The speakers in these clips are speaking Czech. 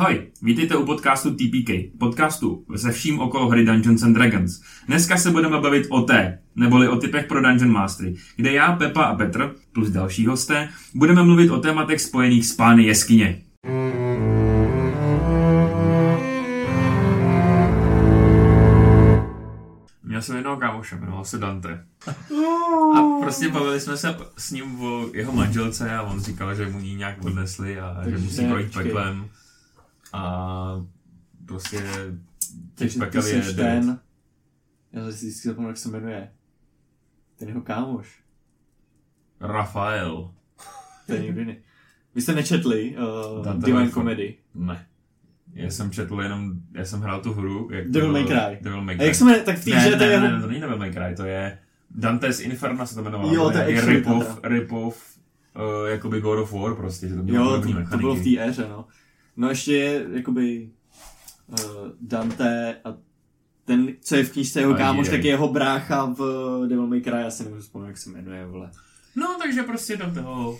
Ahoj, vítejte u podcastu TPK, podcastu se vším okolo hry Dungeons and Dragons. Dneska se budeme bavit o té, neboli o typech pro Dungeon Mastery, kde já, Pepa a Petr, plus další hosté, budeme mluvit o tématech spojených s pány jeskyně. Měl jsem jednoho kámoše, jmenoval se Dante. A prostě bavili jsme se s ním o jeho manželce a on říkal, že mu ji nějak odnesli a že musí projít peklem. A prostě Takže ty je jsi devět. ten, já si vždycky zapomenu, jak se jmenuje. Ten jeho kámoš. Rafael. To je někdo jiný. Vy jste nečetli uh, Dante Divine Life. Comedy. Ne. Já jsem četl jenom, já jsem hrál tu hru. Jak to Devil bylo- May Cry. Devil May A Cry. jak se jmenuje, tak v té ne, hře ne, to je ne, ne, to není Devil May Cry, to je Dante's Inferno se to jmenovalo. Jo, to je actually rip-off, rip-off uh, jakoby God of War prostě, že to mělo Jo, to, to bylo v té éře, no. No ještě je, jakoby, uh, Dante a ten, co je v knížce jeho kámoš, tak je jeho brácha v Devil May Cry, já si nemůžu vzpomenout, jak se jmenuje, vole. No, takže prostě Danteho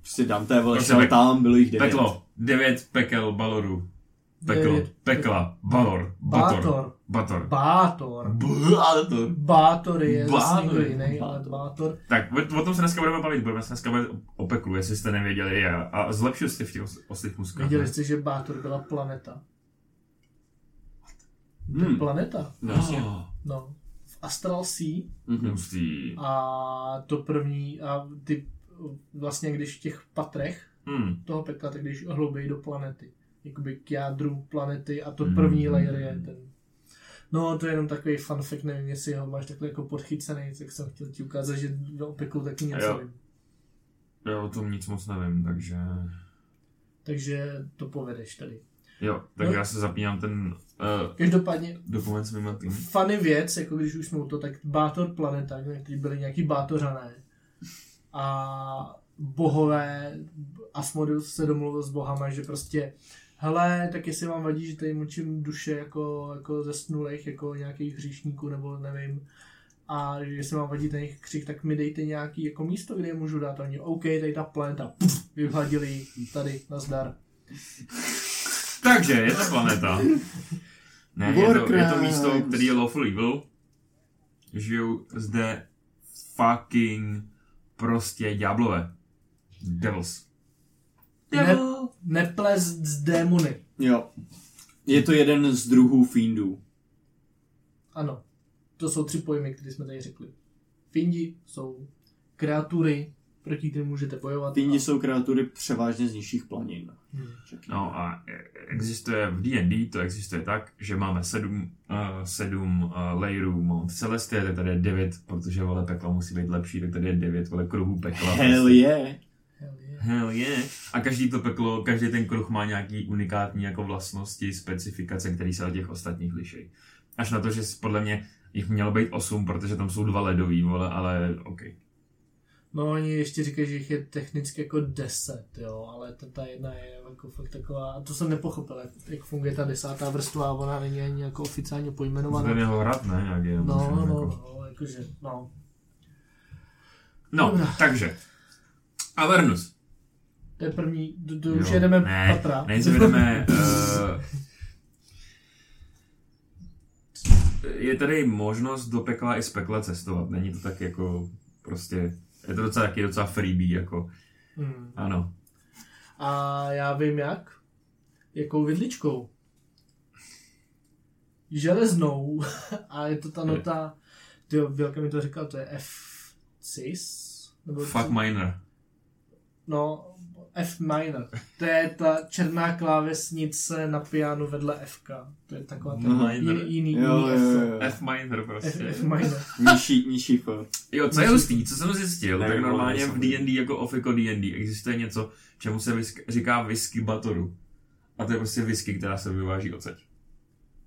Prostě Dante, vole, Prostě šel pek- tam, bylo jich devět. peklo, devět pekel Baloru. Peklo, pekla, Balor, Bator. Bátor. Bator. Bátor. Bátor. Bátor je zase Bátor. někdo jiný, ale Bátor. Tak, o, tom se dneska budeme bavit, budeme se dneska bavit o peklu, jestli jste nevěděli a, a zlepšil jste v těch os- oslých muskách. Věděli jste, že Bátor byla planeta? Hmm. planeta. No, jasně. Oh, No. V Astral Sea Mhm. hustý. a to první, a ty vlastně když v těch patrech Hmm. toho pekla, tak když hlouběji do planety. Jakoby k jádru planety a to Hmm. první layer je ten No, to je jenom takový fun fact, nevím, jestli ho máš takhle jako podchycený, tak jsem chtěl ti ukázat, že o peklu taky něco Jo. vím. Já o tom nic moc nevím, takže... Takže to povedeš tady. Jo, tak No. já se zapínám ten uh, Každopádně dokument s mýma tým. funny věc, jako když už jsme u to, tak Bátor Planeta, kteří byli nějaký Bátořané a bohové, Asmodeus se domluvil s bohama, že prostě hele, tak jestli vám vadí, že tady mučím duše jako, jako zesnulých, jako nějakých hříšníků, nebo nevím, a že jestli vám vadí ten jejich křik, tak mi dejte nějaký jako místo, kde je můžu dát. A oni, OK, tady ta planeta, puf, vyhladili ji tady, nazdar. Takže, je to planeta. Ne, je to, je to místo, který je lawful evil. Žijou zde fucking prostě ďáblové. Devils. Ne, neples z démony. Jo. Je to jeden z druhů Fiendů. Ano, to jsou tři pojmy, které jsme tady řekli. Findi jsou kreatury, proti kterým můžete bojovat. Fiindi a- jsou kreatury převážně z nižších planin. Hmm. No a existuje v D&D, to existuje tak, že máme sedm, uh, sedm uh, layerů Mount Celestia, tak tady je devět, protože vole pekla musí být lepší, tak tady je devět vole kruhů pekla. Hell prostě. yeah. Hell yeah. Hell yeah. A každý to peklo, každý ten kruh má nějaký unikátní jako vlastnosti, specifikace, které se od těch ostatních liší. Až na to, že podle mě jich mělo být osm, protože tam jsou dva ledový, vole, ale OK. No oni ještě říkají, že jich je technicky jako 10, jo, ale ta, ta jedna je jako fakt taková, a to jsem nepochopil, jak, jak funguje ta desátá vrstva a ona není ani jako oficiálně pojmenovaná. jeho hrad, ne? Jak je, No, no, jako- no, jakože, no. no Dobrá. takže. Avernus. To je první, to, to už jedeme ne, patra. Nejdřív jdeme... Uh, je tady možnost do pekla i z pekla cestovat. Není to tak jako prostě... Je to docela taky docela freebie, jako... Hmm. Ano. A já vím jak. Jakou vidličkou. Železnou. A je to ta nota, ty Bělka mi to říkal, to je F cis? Nebo Fuck minor. No, F minor. To je ta černá klávesnice na pianu vedle Fk. To je taková ten Minor. jiný, jiný, Jo, jiný jo, F. jo. F minor F, prostě. F minor. Nižší, nižší F. Jo, co je hustý, co jsem zjistil, Nevím, tak normálně v D&D jako off jako D&D existuje něco, čemu se visk, říká whisky batoru. A to je prostě whisky, která se vyváží odsaď.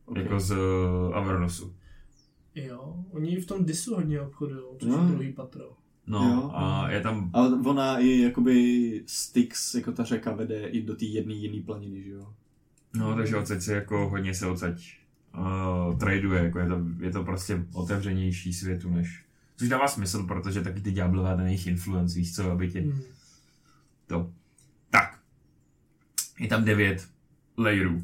Okay. Jako z uh, Avernosu. Jo, oni v tom disu hodně obchodují, což No. je druhý patro. No Jo. a je tam A ona i jakoby Styx, jako ta řeka, vede i do té jedné jiné planiny, že jo? No, takže odsaď se jako hodně se odsaď uh, traduje, jako je to, je to prostě otevřenější světu než... Což dává smysl, protože taky ty ďáblové ten jejich influence, víš co, aby tě Hmm. to... Tak. Je tam devět layerů.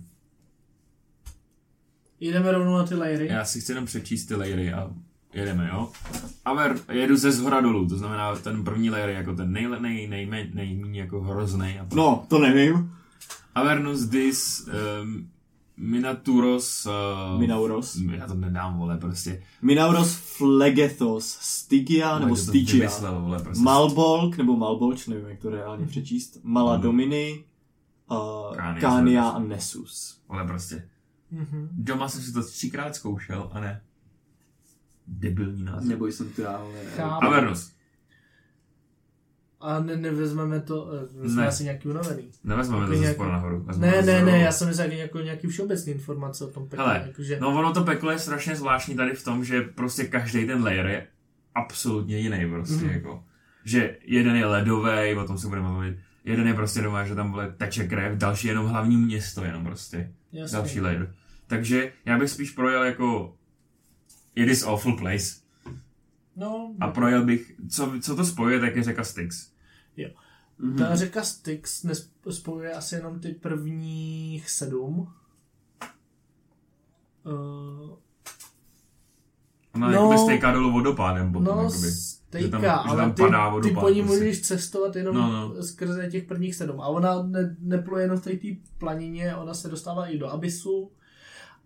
Jdeme rovnou na ty layery. Já si chci jenom přečíst ty layery a jedeme, jo? Aver, jedu ze zhora dolů, to znamená ten první layer je jako ten nej, nej, nej, nejméně jako hrozný. A No, to nevím. Avernus dis um, Minaturos... Uh, Minauros. Já to nedám, vole, prostě. Minauros Flegethos Stygia nebo Stygia. vymyslel, vole, prostě. Malbolk nebo Malbolč, nevím jak to reálně přečíst. Maladomini, uh, Kánia, Kania a Nessus. Vole, prostě. Mhm. Doma jsem si to třikrát zkoušel a ne. Debilní název. Neboj jsem to já, ale... Chápu. Avernus. A ne, nevezmeme to, eh, jsme Ne. asi nějaký unavený. Nevezmeme to Jako nějaký- nahoru. vezmeme Ne, ne, ne, dolů. já jsem myslel jako nějaký všeobecný informace o tom pekle. Hele, jakože, No ono to peklo je strašně zvláštní tady v tom, že prostě každý ten layer je absolutně jiný prostě Mhm. jako. Že jeden je ledový, o tom se budeme mluvit. Jeden je prostě doma, že tam vole teče krev, další je jenom hlavní město jenom prostě. jasně. Další layer. Takže já bych spíš projel jako It is awful place. No, A projel bych, co, co to spojuje, tak je řeka Styx. Mhm. ta řeka Styx nespojuje asi jenom ty prvních sedm. Uh, Ona No. jakoby stejká dolů vodopádem potom, no, jakoby. stejka, že tam- že tam ty, padá ty vodopád po ní prostě. můžeš cestovat jenom No, no. skrze těch prvních sedm. A ona ne, nepluje jenom v té té planině, ona se dostává i do Abysu.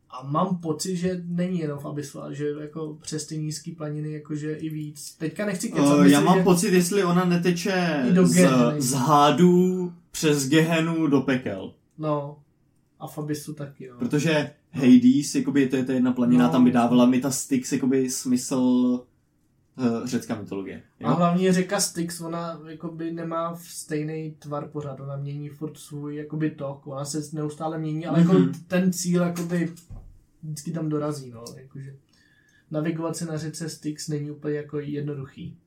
A mám pocit, že není jenom v Abysu, ale že jako přes ty nízké planiny jakože i víc. Teďka nechci kecat, Uh, já mám že... pocit, jestli ona neteče do z, Geheny. z hádů přes Gehenu do pekel. No, a v Abysu taky, no. Protože Hades, jakoby, to je ta jedna planina, No. tam by dávala mi ta Styx jakoby, smysl řecká mytologie. A Jo? hlavně řeka Styx, ona jakoby nemá v stejný tvar pořád, ona mění furt svůj jakoby tok, ona se neustále mění, ale Mhm. jako ten cíl jakoby vždycky tam dorazí, no, jakože navigovat se na řece Styx není úplně jako jednoduchý.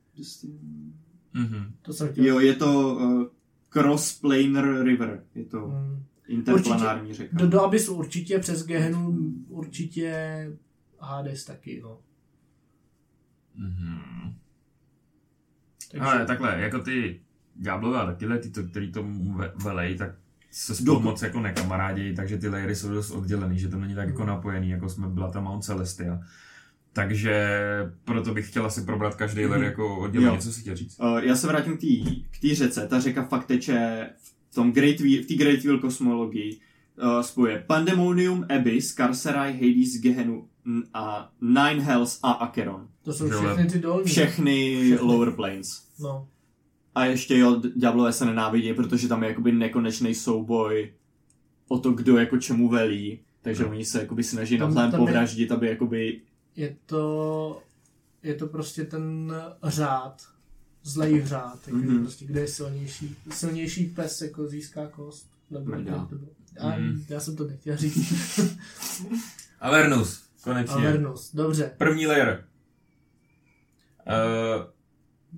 Mhm. To jsem chtěl. Jo, je to uh, Cross-Planar River. Je to Mm. interplanární řeka. Do, do Abysu určitě, přes Gehenu určitě Hades taky, no. Mhm. Takže, Ale takhle, jako ty ďáblové a takyhle, ty, to, který tomu ve- velej, tak se spolu Dokud- moc jako nekamarádějí, takže ty layery jsou dost oddělený, že to není tak jako napojený, jako jsme byla tam Mount Celestia. Takže proto bych chtěla si probrat každý layer Mhm. jako odděleně, co si chtěl říct. Uh, já se vrátím k té k té řece. Ta řeka fakt teče v tom Great Wheel, v té Great Wheel kosmologii. Uh, spoje Pandemonium, Abyss, Carcerai, Hades, Gehenu n- a Nine Hells a Acheron. to jsou všechny ty dolní. Všechny Všechny. lower planes. No. A ještě jo, d- ďáblové se nenávidí, protože tam je jakoby nekonečný souboj o to, kdo jako čemu velí. Takže No. oni se jakoby snaží Tam- navzájem tam je- povraždit, aby jakoby... je to, je to prostě ten řád, zlej řád, Mhm. prostě, kde je silnější, silnější pes jako získá kost. Nebo to bylo. A, Mhm. Já jsem to nechtěl říct. Avernus, konečně. Avernus, dobře. První layer. Uh,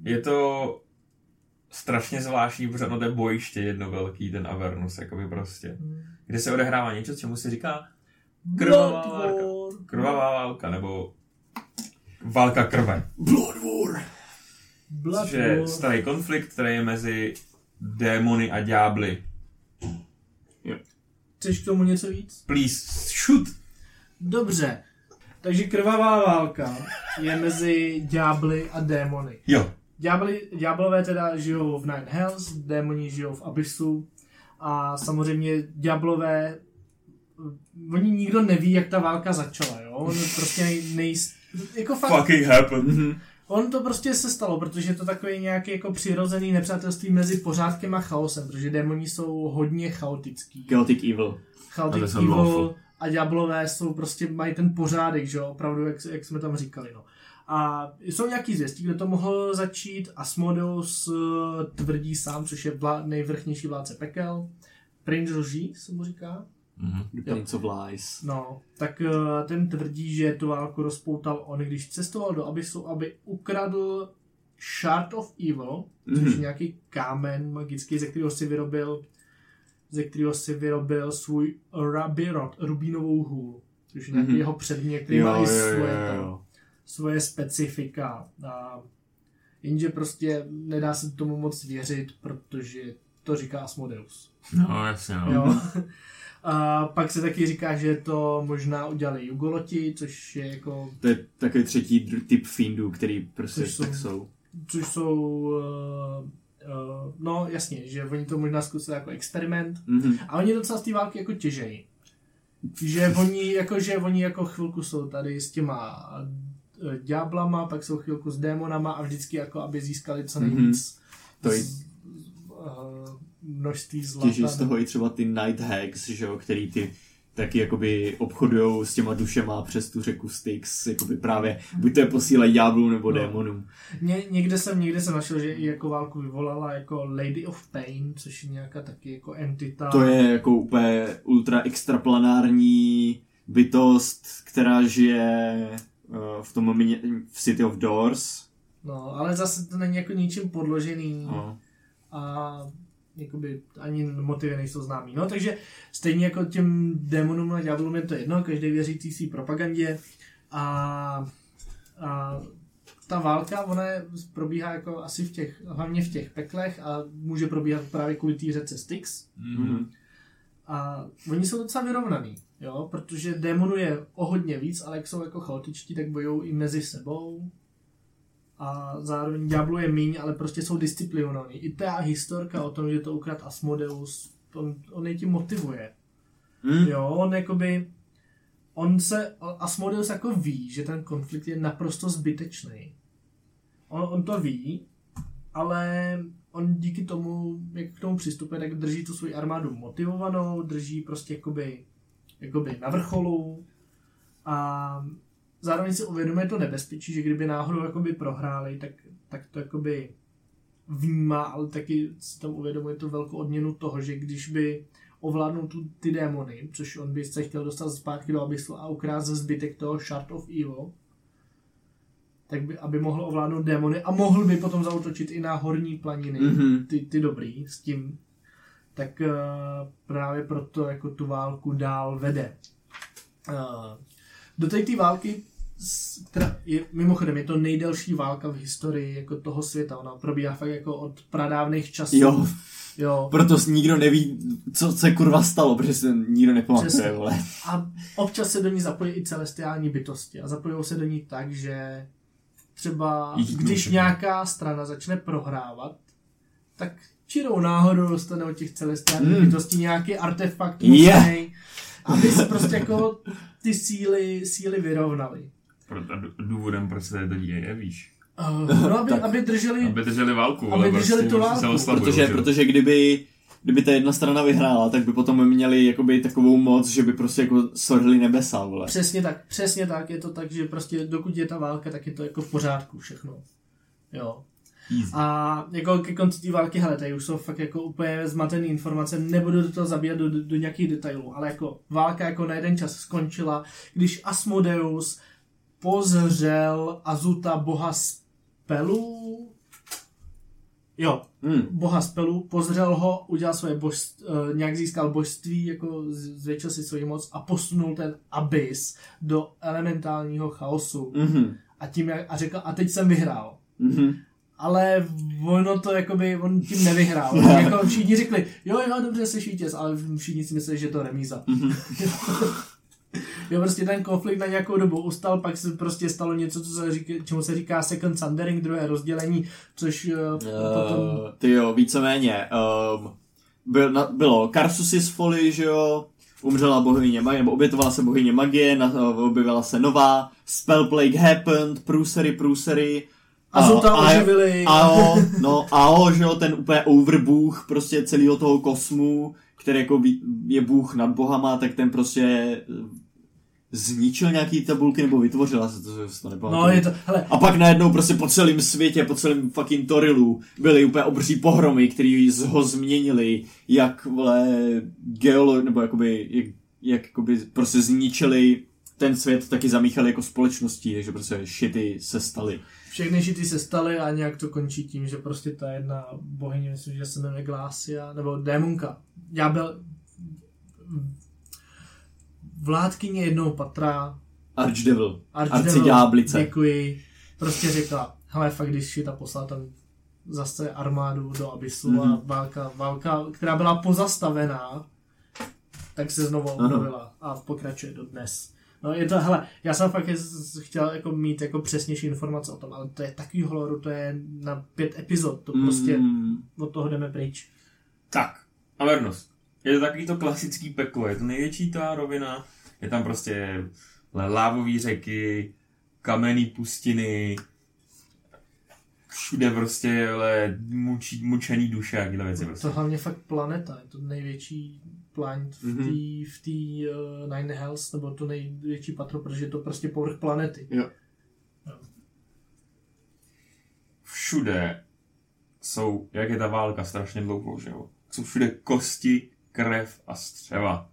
je to strašně zvláštní, protože ono to je bojiště jedno velký, ten Avernus, jakoby prostě. Kde se odehrává něco, čemu se říká Krvavá válka. Krvavá válka, nebo válka krve. Blood War! Blood Což je starý konflikt, který je mezi démony a ďábly. Chceš k tomu něco víc? Please, shoot! Dobře. Takže krvavá válka je mezi ďábly a démony. Jo. Ďábly, ďáblové teda žijou v Nine Hells, démoni žijou v Abyssu a samozřejmě ďáblové, oni nikdo neví, jak ta válka začala, jo? On prostě nej, nej, jako fakt, Fucking happened. On to prostě se stalo, protože je to takový nějaký jako přirozený nepřátelství mezi pořádkem a chaosem, protože démoni jsou hodně chaotický. Chaotic Evil. Chaotic Evil lawful. a ďáblové jsou prostě, mají ten pořádek, že jo, opravdu, jak, jak jsme tam říkali, no. A jsou nějaký zvěstí, kde to mohl začít. Asmodeus eh, tvrdí sám, což je vlá, nejvrchnější vládce pekel. Prince lží, se mu říká. Mhm. Prince of Lies. No, tak eh, ten tvrdí, že tu válku rozpoutal on, když cestoval do Abyssu, aby ukradl Shard of Evil, což je Mhm. nějaký kámen magický, ze kterého si vyrobil ze kterého si vyrobil svůj Rabirot, rubínovou hůl, což je nějaký Mhm. jeho předmět, který Jo, má i jo, svoje, jo, tam, jo. svoje specifika. A jenže prostě nedá se tomu moc věřit, protože to říká Asmodeus. No, jasně, no. Jo. A pak se taky říká, že to možná udělali Jugoloti, což je jako, To je takový třetí typ findů, který prostě Což jsou- tak jsou. což jsou, uh, uh, no jasně, že oni to možná zkusili jako experiment. Mhm. A oni docela z té války jako těžejí. Že oni jako, že oni jako chvilku jsou tady s těma eh, ďáblama, pak jsou chvilku s démonama a vždycky jako, aby získali co Mhm. nejvíc To je- z, uh, množství zlata. Těží z toho i třeba ty night hacks, že jo, který ty taky jakoby obchodujou s těma dušema přes tu řeku Styx, jakoby právě buď to je posílají ďáblům nebo No. démonům. Ně, někde jsem, někde jsem našel, že i jako válku vyvolala jako Lady of Pain, což je nějaká taky jako entita. To je jako úplně ultra extraplanární bytost, která žije uh, v tom v City of Doors. No, ale zase to není jako ničím podložený. No. A jakoby ani motivy nejsou známý. No, takže stejně jako těm démonům a ďáblům je to jedno, každý věří té propagandě a, a ta válka, ona je, probíhá jako asi v těch, hlavně v těch peklech a může probíhat právě kvůli té řece Styx. Mhm. A oni jsou docela vyrovnaný, jo, protože démonů je o hodně víc, ale jak jsou jako chaotičtí, tak bojují i mezi sebou. A zároveň ďáblu je míň, ale prostě jsou disciplinovaní. I ta historka o tom, že to ukrad Asmodeus, on, on je tím motivuje. Hm? Jo, on jakoby, on se, Asmodeus jako ví, že ten konflikt je naprosto zbytečný. On, on to ví, ale on díky tomu, jak k tomu přistupuje, tak drží tu svoji armádu motivovanou, drží prostě jakoby, jakoby na vrcholu a zároveň si uvědomuje to nebezpečí, že kdyby náhodou jakoby prohráli, tak, tak to jakoby vnímá, ale taky si tam uvědomuje tu velkou odměnu toho, že když by ovládnul tu, ty démony, což on by se chtěl dostat zpátky do Abyssu a ukrást zbytek toho Shard of Evil, tak by, aby mohl ovládnout démony a mohl by potom zautočit i na horní planiny, Mhm. ty, ty dobrý s tím, tak uh, právě proto jako tu válku dál vede. Uh, do té války, která je, mimochodem je to nejdelší válka v historii jako toho světa, ona probíhá fakt jako od pradávných časů. Jo, jo. proto nikdo neví, co se kurva stalo, protože se nikdo nepamatuje, vole. A občas se do ní zapojí i celestiální bytosti. A zapojí se do ní tak, že třeba Jí chytnou když všechno. nějaká strana začne prohrávat, tak čirou náhodou dostane od těch celestiálních Mm. bytostí nějaký artefakt mocnej, aby se prostě jako ty síly, síly vyrovnaly. Proto d- důvodem, proč se to děje, víš. Uh, no, aby, Tak. aby drželi... Aby drželi válku, Aby drželi prostě tu válku, oslabujou, Protože, že protože kdyby, kdyby ta jedna strana vyhrála, tak by potom měli jakoby takovou moc, že by prostě jako sorhli nebesa, vole. Přesně tak, přesně tak, je to tak, že prostě dokud je ta válka, tak je to jako v pořádku všechno. Jo. Easy. A jako ke konci té války, hele, tady už jsou fakt jako úplně zmatený informace, nebudu do toho zabíjat do, do, do nějakých detailů, ale jako válka jako na jeden čas skončila, když Asmodeus pozřel Azuta boha spelů, jo, Hmm. boha spelu, pozřel ho, udělal svoje božství, uh, nějak získal božství, jako zvětšil si svoji moc a posunul ten abys do elementálního chaosu. Mhm. A tím a řekl, a teď jsem vyhrál. Mhm. Ale ono to jakoby, on tím nevyhrál. jako všichni řekli, jo, jo, dobře, jsi vítěz, ale všichni si mysleli, že je to remíza. Mhm. jo, prostě ten konflikt na nějakou dobu ustal, pak se prostě stalo něco, co se říká, čemu se říká second sundering, druhé rozdělení, což uh, potom... Uh, ty jo, víceméně. Um, byl, na, bylo Karsusis Folly, že jo, umřela bohyně magie, nebo obětovala se bohyně magie, na, uh, objevila se nová, Spell Plague Happened, Průsery, Průsery, A Zuta a- oživili. Ao, no, Ao, že jo, ten úplně overbůh prostě celého toho kosmu, který jako je bůh nad bohama, tak ten prostě eh, zničil nějaký tabulky nebo vytvořila se to, že to nepamatuju. No, je to, hele, A pak najednou prostě po celém světě, po celém fucking Torilu byly úplně obří pohromy, který z- ho změnili, jak vole geolo, nebo jakoby, jak, jak jakoby prostě zničili ten svět, taky zamíchali jako společností, takže prostě šity se staly. všechny šity se staly a nějak to končí tím, že prostě ta jedna bohyně, myslím, že se jmenuje Glásia, nebo démonka, ďábel, vládkyně jednoho patra, Archdevil. Archdevil, děkuji, prostě řekla, hele, fakt, když šita poslala tam zase armádu do Abysu mm-hmm. a Mhm. válka, válka, která byla pozastavená, tak se znovu obnovila a pokračuje do dnes. No je to, hele, já jsem fakt chtěl jako mít jako přesnější informace o tom, ale to je takový holoru, to je na pět epizod, to prostě Mm, od toho jdeme pryč. Tak, Avernus. Je to takový to klasický peklo, je to největší ta rovina, je tam prostě lávové řeky, kamenný pustiny, všude prostě ale mučí, mučený duše a tyhle věci prostě. To hlavně fakt planeta, je to největší planet v té v tý, uh, Nine Hells, nebo to největší patro, protože je to prostě povrch planety. jo. Všude jsou, jak je ta válka strašně dlouhou, že jo? Jsou všude kosti, krev a střeva.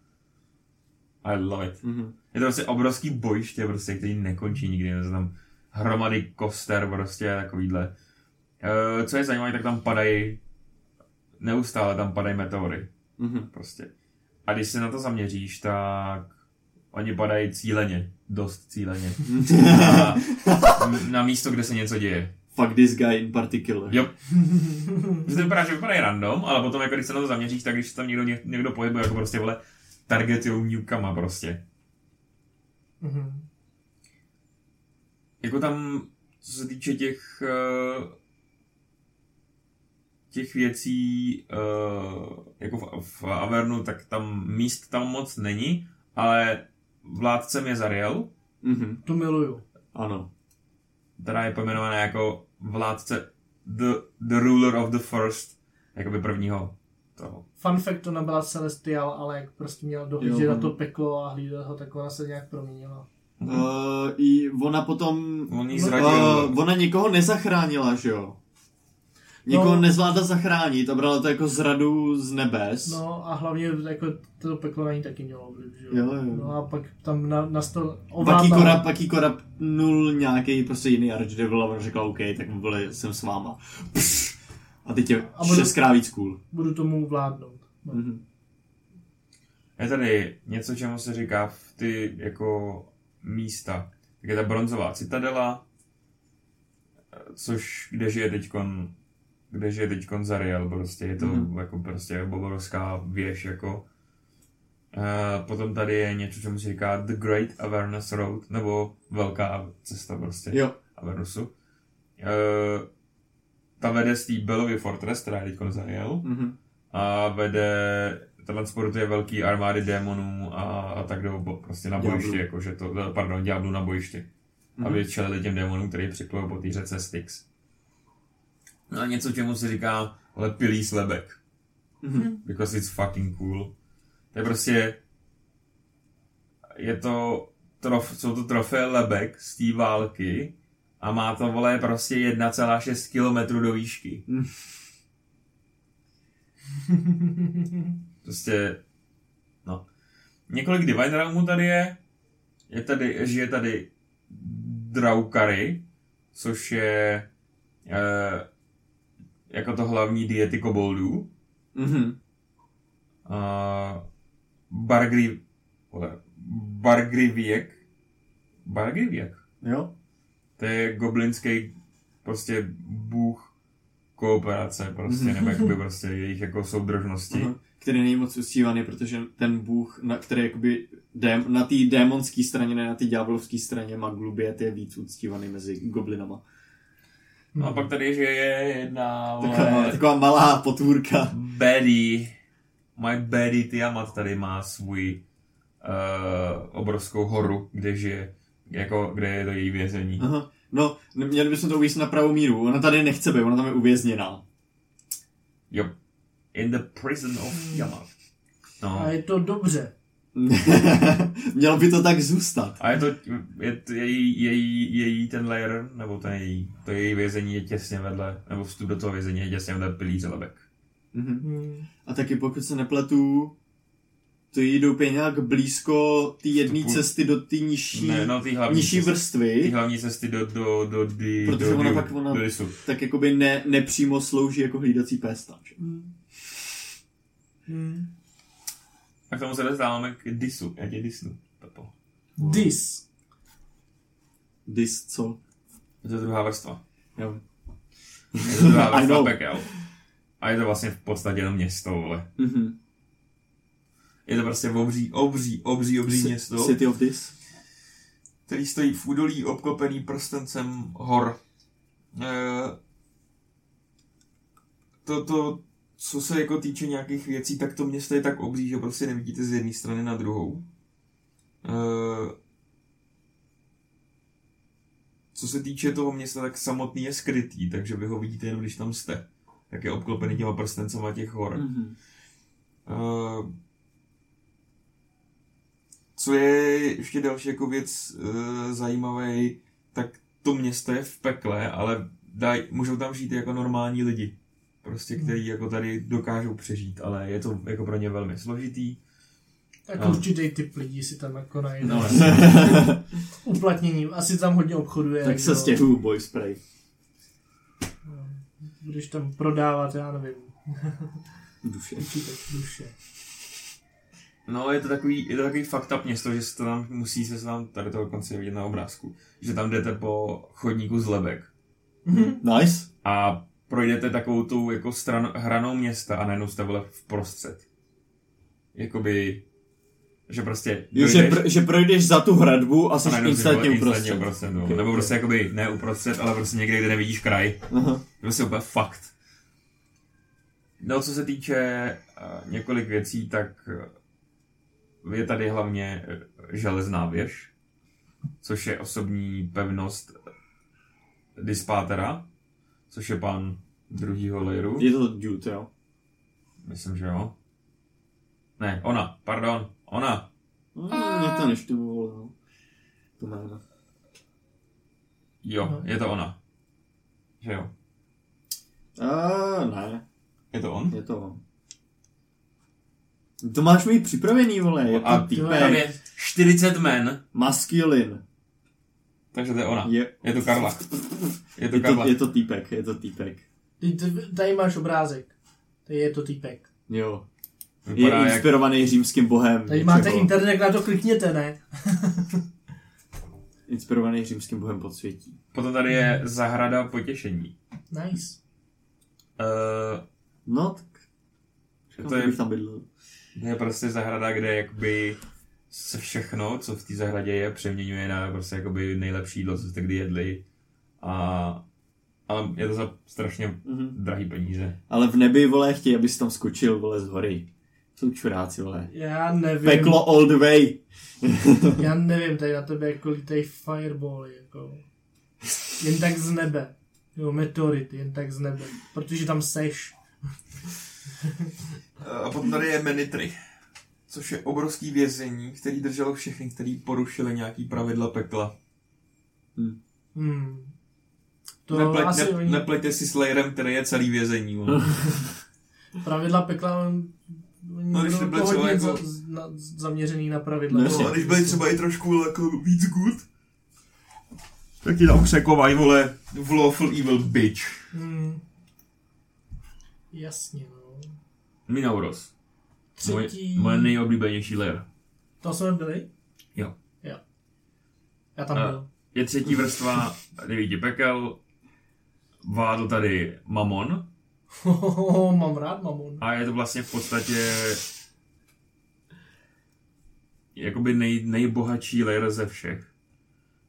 I love it. Mhm. Je to prostě obrovský bojiště, prostě, který nekončí nikdy. Je tam hromady koster, prostě takovýhle. E, co je zajímavé, tak tam padají, neustále tam padají meteory, Mhm. prostě. A když se na to zaměříš, tak oni padají cíleně, dost cíleně. Na, na místo, kde se něco děje. Fuck this guy in particular. Jo. Že to vypadá, že vypadají random, ale potom, jako když se na to zaměříš, tak když tam někdo, ně- někdo pohybuje, jako prostě, vole, targetujou nukama prostě. Mhm. jako tam, co se týče těch eh, těch věcí eh, jako v, v Avernu, tak tam míst tam moc není, ale vládcem je Zariel, Mhm. Tu miluju. Ano. která je pojmenovaná jako vládce the, the ruler of the first, jakoby prvního toho. Fun fact, to nebyla Celestial, ale jak prostě měl dohlížet Jo. na to peklo a hlídat ho, tak ona se nějak proměnila. Uh, I ona potom... On No. Uh, ona nikoho nezachránila, že jo? Nikoho No. nezvládla zachránit a brala to jako zradu z nebes. No a hlavně jako to peklo na ní taky mělo vliv, že Jo, jo. No a pak tam na, nastal Pak jí ovládala- korab, pak korab nul nějaký prostě jiný Archdevil a on řekl OK, tak vole, jsem s váma. Pš. A teď je A budu- šestkrát víc cool. budu tomu vládnout. No. Mhm. Je tady něco, čemu se říká v ty jako místa. Tak je ta bronzová citadela, což kde žije teďkon, kde žije teďkon Zariel, prostě je to Mhm. jako prostě obrovská věž, jako. Uh, potom tady je něco, čemu se říká The Great Avernus Road, nebo Velká cesta prostě Jo. Avernusu. Uh, ta vede z té Belovy Fortress, která je Zariel Mhm. a vede, transportuje velký armády démonů a, a tak jdou bo- prostě na Ďáblů. bojiště, jakože to, pardon, ďáblů na bojiště. Mhm. Aby čelili těm démonům, který připlujou po té řece Styx. No a něco, čemu se říká lepilý slebek. Mhm. Because it's fucking cool. To je prostě, je to, trof, jsou to trofeje lebek z té války a má to, vole, prostě 1,6 km do výšky. Prostě, no. Několik Divine Realmů tady je. Je tady, žije tady Draukary, což je eh, jako to hlavní diety koboldů. Mhm. Uh, Bargri... Vole, Bargriviek. Bargriviek. Jo. To je goblinský prostě bůh kooperace prostě, nebo jakoby prostě jejich jako soudržnosti. Aha. Který není moc uctívaný, protože ten bůh, na, který jakoby dém, na té démonské straně, ne na té ďáblovské straně, Maglubiet je víc uctívaný mezi goblinama. No a pak tady že je jedna Taková, vole, taková malá potvůrka. baddie. My baddie Tiamat tady má svůj uh, obrovskou horu, kde žije, jako, kde je to její vězení. Aha. No, měli bychom to uvést na pravou míru. Ona tady nechce být, ona tam je uvězněná. Jo. In the prison of Tiamat. No. A je to dobře. Mělo by to tak zůstat. A je to, je to její, její, její ten layer, nebo ten její, to její vězení je těsně vedle, nebo vstup do toho vězení je těsně vedle pilíře lebek. Mhm. Hmm. A taky pokud se nepletu, to jdou úplně nějak blízko té jedné cesty do té nižší, Ne, no ty hlavní, nižší cesty, vrstvy, ty hlavní cesty do, do, do, do, Protože do, ona do, pak- ona- do lisu. tak jakoby ne, nepřímo slouží jako hlídací pesta. že? Hmm. Hmm. A k tomu se dostáváme k disu. Já tě disnu, Pepo. Dis. Dis, co? Je to druhá vrstva. Jo. Je to druhá vrstva pekel. A je to vlastně v podstatě jenom město, vole. Mhm. Je to prostě obří, obří, obří, obří město, City of This. který stojí v údolí obklopený prstencem hor. Eh, to, to, co se jako týče nějakých věcí, tak to město je tak obří, že prostě nevidíte z jedné strany na druhou. Eh, co se týče toho města, tak samotný je skrytý, takže vy ho vidíte jenom, když tam jste. Tak je obklopený těma prstencema těch hor. Mhm. Co je ještě další jako věc uh, zajímavý, tak to město je v pekle, ale daj, můžou tam žít jako normální lidi. Prostě, kteří jako tady dokážou přežít, ale je to jako pro ně velmi složitý. Jako No. určitý typ lidí si tam jako najde. No, Uplatněním. Asi tam hodně obchoduje. tak se stěhuju boy spray. Budeš tam prodávat, já nevím, Duše. určitě duše. No, je to takový, je to takový fakt up město, že se to tam musí se vám tady to dokonce vidět na obrázku. Že tam jdete po chodníku z lebek Mhm. Nice. a projdete takovou tou jako stran, hranou města a najednou jste vole v prostřed. Jakoby, že prostě Jo, že, pr- že projdeš za tu hradbu a jsi instantně vole uprostřed. uprostřed no. Okay, Nebo prostě jakoby ne uprostřed, ale prostě někde, kde nevidíš kraj. Aha. Prostě úplně fakt. No, co se týče uh, několik věcí, tak uh, je tady hlavně uh, železná věž, což je osobní pevnost Dispátera, což je pan druhýho lejru. Je to dude, jo? Myslím, že jo. Ne, ona, pardon, ona. Mm, Mě to neštuvovalo, no. To jméno. Jo, No. je to ona. Že jo. A ne, Je to on? je to on. To máš mít připravený, vole, je to A tam týpek. je 40 men, Maskulin. takže to je ona. Je, Je to Karla. Je to je, to, Karla. je to týpek, je to týpek. Ty, tady máš obrázek. Tady je to týpek. Jo. Je Vypadá jak inspirovaný římským bohem. Tady máte Něčeho. internet, na to klikněte, ne? Inspirovaný římským bohem podsvětí. Potom tady je zahrada potěšení. Nice. Uh, No, tak... To To je- bych tam bydlel. Je prostě zahrada, kde jakoby se všechno, co v té zahradě je, přeměňuje na prostě jakoby nejlepší jídlo, co jste kdy jedli. A, ale je to za strašně Mhm. drahý peníze. Ale v nebi, vole, chtějí, abys tam skočil, vole, z hory. Jsou čuráci, vole. Já nevím. Peklo all the way. Já nevím, tady na tebe jako lítají firebally, jako. Jen tak z nebe. Jo, meteority, jen tak z nebe. Protože tam seš. A potom tady je Menitry, což je obrovský vězení, který drželo všechny, který porušili nějaký pravidla pekla. Hmm. To Nepleť, asi ne, oni nepleťte si s Layerem, který je celý vězení. pravidla pekla, on- oni No, když to třeba jako- za, na, zaměřený na pravidla. No, No, a když byli třeba i trošku jako víc good, tak ti tam překovají, vole, v lawful evil bitch. Hmm. Jasně, no. Minauros. Moje, Třetí... moje nejoblíbenější layer. To jsme byli? Jo. Jo. Já tam byl. Je třetí vrstva devíti pekel, vládl tady Mamon Mám rád mamon. a je to vlastně v podstatě jakoby nej, nejbohatší layer ze všech.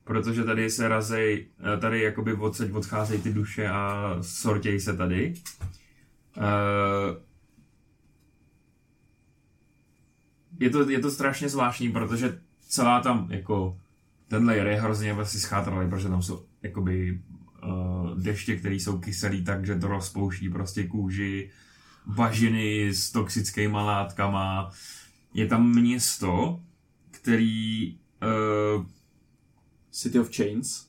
Protože tady se razej, tady jakoby odsaď odcházejí ty duše a sortějí se tady. Eh, Je to, je to strašně zvláštní, protože celá tam jako ten layer je hrozně vlastně schátralý, protože tam jsou jakoby uh, deště, které jsou kyselý tak, že to rozpouští prostě kůži, bažiny s toxickými látkama. Je tam město, který uh, City of Chains.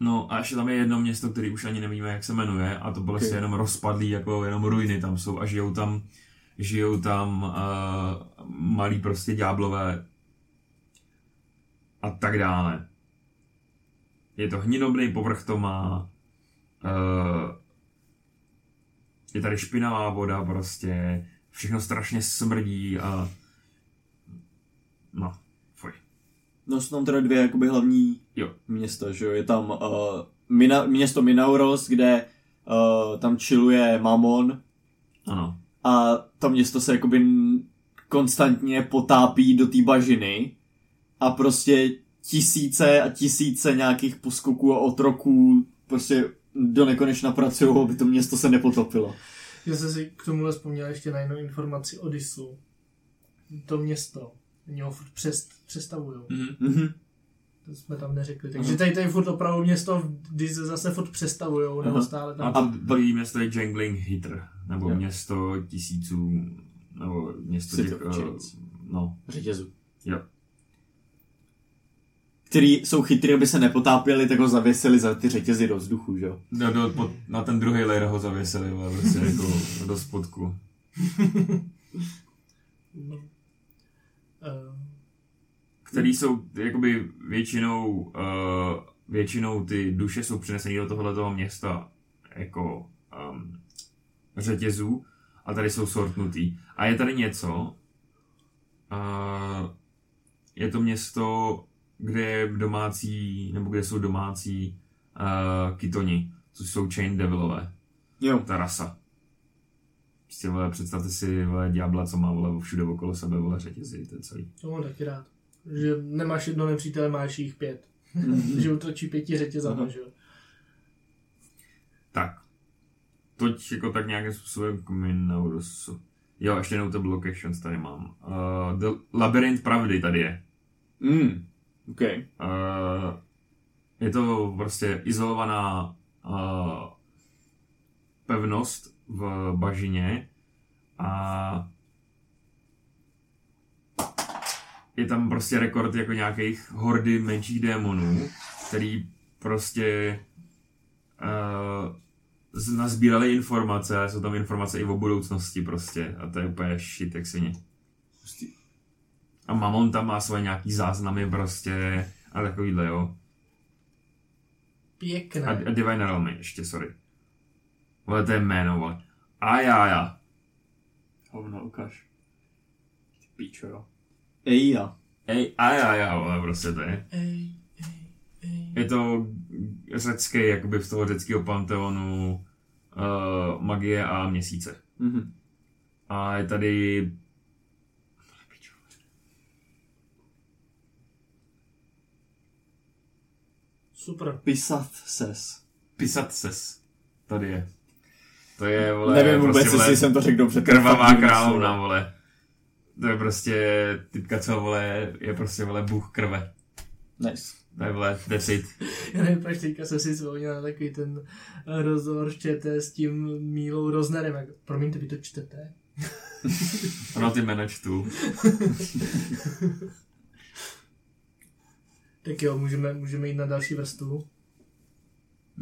No a ještě tam je jedno město, který už ani nevíme, jak se jmenuje a to bylo Okay. okay. jenom rozpadlý, jako jenom ruiny tam jsou a žijou tam, žijou tam uh, malí prostě ďáblové a tak dále. Je to hnidobný povrch to má, uh, je tady špinavá voda prostě, všechno strašně smrdí a no, fuj. No jsou tam teda dvě jakoby hlavní Jo. města, že jo. Je tam uh, Mina, město Minauros, kde uh, tam chilluje Mamon Ano. A to město se jakoby konstantně potápí do té bažiny a prostě tisíce a tisíce nějakých poskoků a otroků prostě do nekonečna pracují, aby to město se nepotopilo. Já jsem si k tomuhle vzpomněl ještě na jednu informaci o Disu. To město. Oni ho furt přes, přestavují. Mhm. Mhm. To jsme tam neřekli. Takže tady, tady furt opravdu město v zase furt přestavujou. Nebo Aha. stále A tam. to druhý město je Jangling Hitter, nebo Jo. město tisíců, nebo město City těch, eh, Chains. no, Řetězu. jo. Který jsou chytrý, aby se nepotápěli, tak ho zavěsili za ty řetězy do vzduchu, že jo? Do, do, pod, na ten druhý layer ho zavěsili, ale prostě jako do spodku. No. Uh, Který jsou jakoby většinou, uh, většinou ty duše jsou přineseny do tohoto města jako um, řetězů a tady jsou sortnutý. A je tady něco, uh, je to město, kde je domácí, nebo kde jsou domácí uh, kytoni, což jsou chain devilové, Jo. ta rasa. Prostě, vole, představte si, vole, ďábla, co má, vole, všude okolo sebe, vole, řetězy, to je celý. to mám taky rád. Že nemáš jedno nepřítele, máš jich pět. že utočí pěti řetězama, že jo. Tak. Toť jako tak nějakým způsobem k Minaurusu. Jo, ještě notable locations tady mám. Uh, the Labyrinth pravdy tady je. Mm. OK. Uh, je to prostě izolovaná uh, pevnost v bažině a je tam prostě rekord jako nějakých hordy menších démonů, který prostě uh, nazbírali informace a jsou tam informace i o budoucnosti prostě a to je úplně shit jak svině. Hustý. A Mamon tam má svoje nějaký záznamy prostě a takovýhle jo. Pěkné. A, a Divine Realmy ještě, sorry. Vole, to je jméno, vole. A já, já. Hovno, ukáž. Píčo, jo. Eja. Ej, a já, já, vole, prostě to je. Ej. Je to řecký, jakoby z toho řeckého panteonu uh, magie a měsíce. Mhm. A je tady... Super. Pisat ses. Pisat ses. Tady je. To je, vole, Nevím vůbec, prostě, jestli jsem to řekl dobře. krvavá královna, vole. To je prostě typka, co, vole, je prostě, vole, bůh krve. Nice. To je, vole, that's it. Já nevím, proč teďka jsem si vzpomněl na takový ten rozhovor s tím Mílou Roznerem. Jak, promiňte, vy to čtete? Ono ty jména čtu. Tak jo, můžeme, můžeme jít na další vrstvu.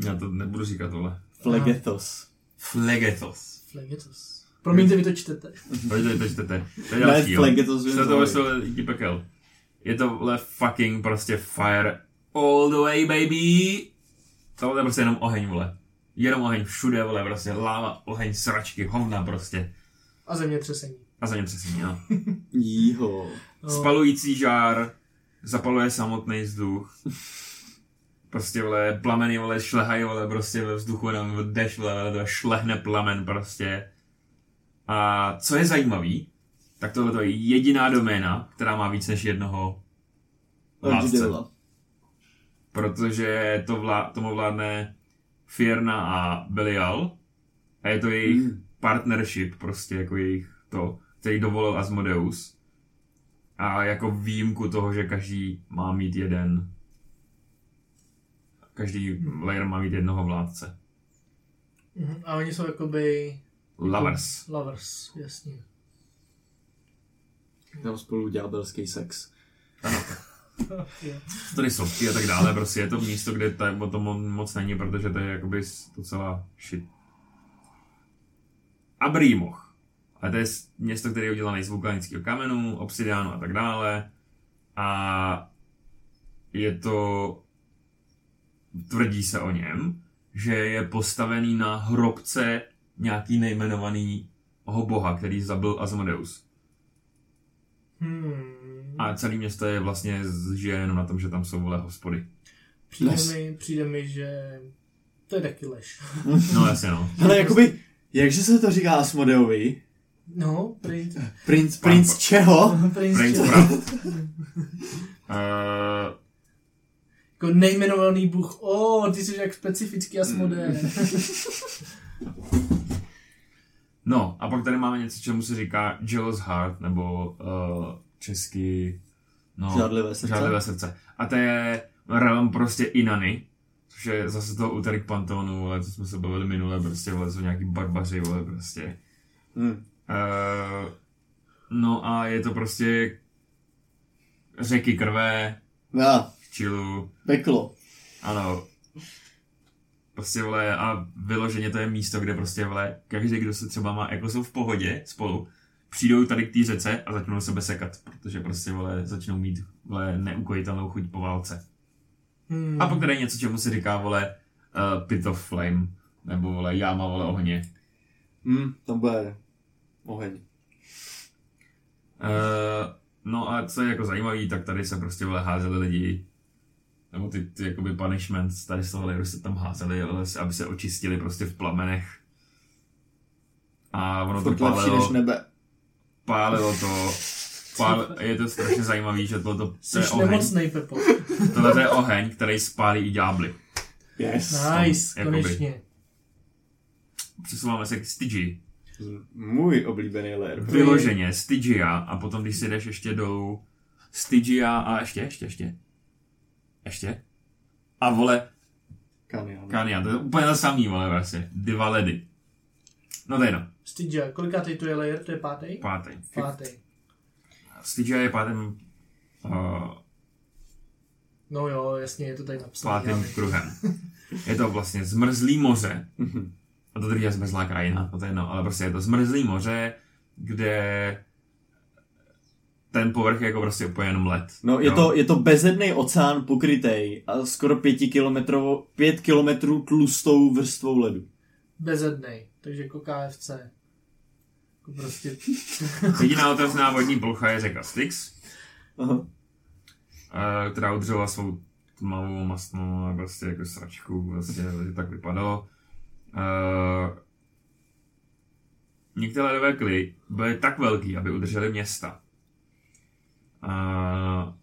Já to nebudu říkat, vole. Flegethos. Flegethos. Flegetus. Promiňte, vy to čtete. Pojďte, to čtete. To je další, jo. Flegethos Čte to vesel díky pekel. Je to, vole, fucking prostě fire all the way, baby. Tohle je prostě jenom oheň, vole. Jenom oheň všude, vole, prostě láva, oheň, sračky, hovna prostě. A zemětřesení. A za ně přesně, no. Jího. No, Spalující žár, zapaluje samotný vzduch. Prostě, vole, plameny, vole, šlehají, vole, prostě ve vzduchu, jenom jdeš, vole, to šlehne plamen, prostě. A co je zajímavý, tak tohle je jediná doména, která má víc než jednoho vládce. Protože to vlá, tomu vládne Fierna a Belial a je to jejich Mm. partnership, prostě jako jejich to, který dovolil Asmodeus. A jako výjimku toho, že každý má mít jeden každý layer má mít jednoho vládce. mhm, A oni jsou jakoby... Lovers. Lovers, jasně. Tam spolu ďábelský sex. Ano. Tady sovky a tak dále, prostě je to místo, kde ta, o tom mo- moc není, protože to je jakoby docela shit. Abrimoch. A to je město, které je udělané z vulkanického kamenu, obsidiánu a tak dále. A je to, tvrdí se o něm, že je postavený na hrobce nějaký nejmenovaný boha, který zabil Asmodeus. Hmm. A celé město je vlastně žije jenom na tom, že tam jsou vole hospody. Přijde, Les. mi, přijde mi, že to je taky lež. No jasně no. Ale jakoby, jakže se to říká Asmodeovi? No, princ. Princ, princ čeho? princ, Prince čeho? Uh, Jako nejmenovaný bůh. O, oh, ty jsi jak specifický Asmodee. Hmm. no, a pak tady máme něco, čemu se říká Jealous Heart, nebo uh, česky... No, Žádlivé srdce. Žádlivé srdce. A to je realm prostě Inany, což je zase to úterek Pantonu, ale to jsme se bavili minule, prostě, vole, jsou nějaký barbaři, vole, prostě. Hm. Uh, no a je to prostě řeky krve, Já, čilu, peklo. ano. Prostě vole, a vyloženě to je místo, kde prostě vole, každý, kdo se třeba má, jako jsou v pohodě spolu, přijdou tady k té řece a začnou sebe sekat, protože prostě vole, začnou mít vole, neukojitelnou chuť po válce. Hmm. A pak tady je něco, čemu se říká vole uh, pit of flame, nebo vole jáma vole ohně. Hm, tam bude oheň. Uh, no a co je jako zajímavý, tak tady se prostě vole házeli lidi, nebo ty, ty jakoby punishments tady z toho layeru se tam házeli, ale se- aby se očistili prostě v plamenech. A ono to Furt lepší než pálilo, nebe. pálilo to, pál, je to strašně zajímavý, že tohle to Jsi je oheň, nemocnej, Pepo. tohle je oheň, který spálí i ďábly. Yes. Nice, jakoby. konečně. Přesouváme se k Stygi. Můj oblíbený lair. Vyloženě Stygia a potom, když si jdeš ještě dolů, Stygia a ještě, ještě, ještě. Ještě. A vole, Kanian. Kania, to je úplně to samý, vole, vlastně. Dva ledy. No to je jedno. Stygia, kolikátej to je layer? To je pátý? Pátý. Pátý. Stygia je pátým, uh, No jo, jasně, je to tady napsané. pátým kruhem. Je to vlastně zmrzlý moře. Mhm. A to druhý je zmrzlá krajina, no to je jedno, ale prostě je to zmrzlý moře, kde ten povrch je jako prostě úplně jenom led. No, je jo. to, je to bezedný oceán pokrytej a skoro pětikilometrovou, pět kilometrů tlustou vrstvou ledu. Bezednej, takže jako KFC. Jako prostě... Jediná otevřená vodní plocha je řeka Styx, Aha. eh, která udržela svou tmavou mastnou a prostě jako sračku, prostě tak vypadalo. Uh, některé ledové kly byly tak velký, aby udržely města. Uh,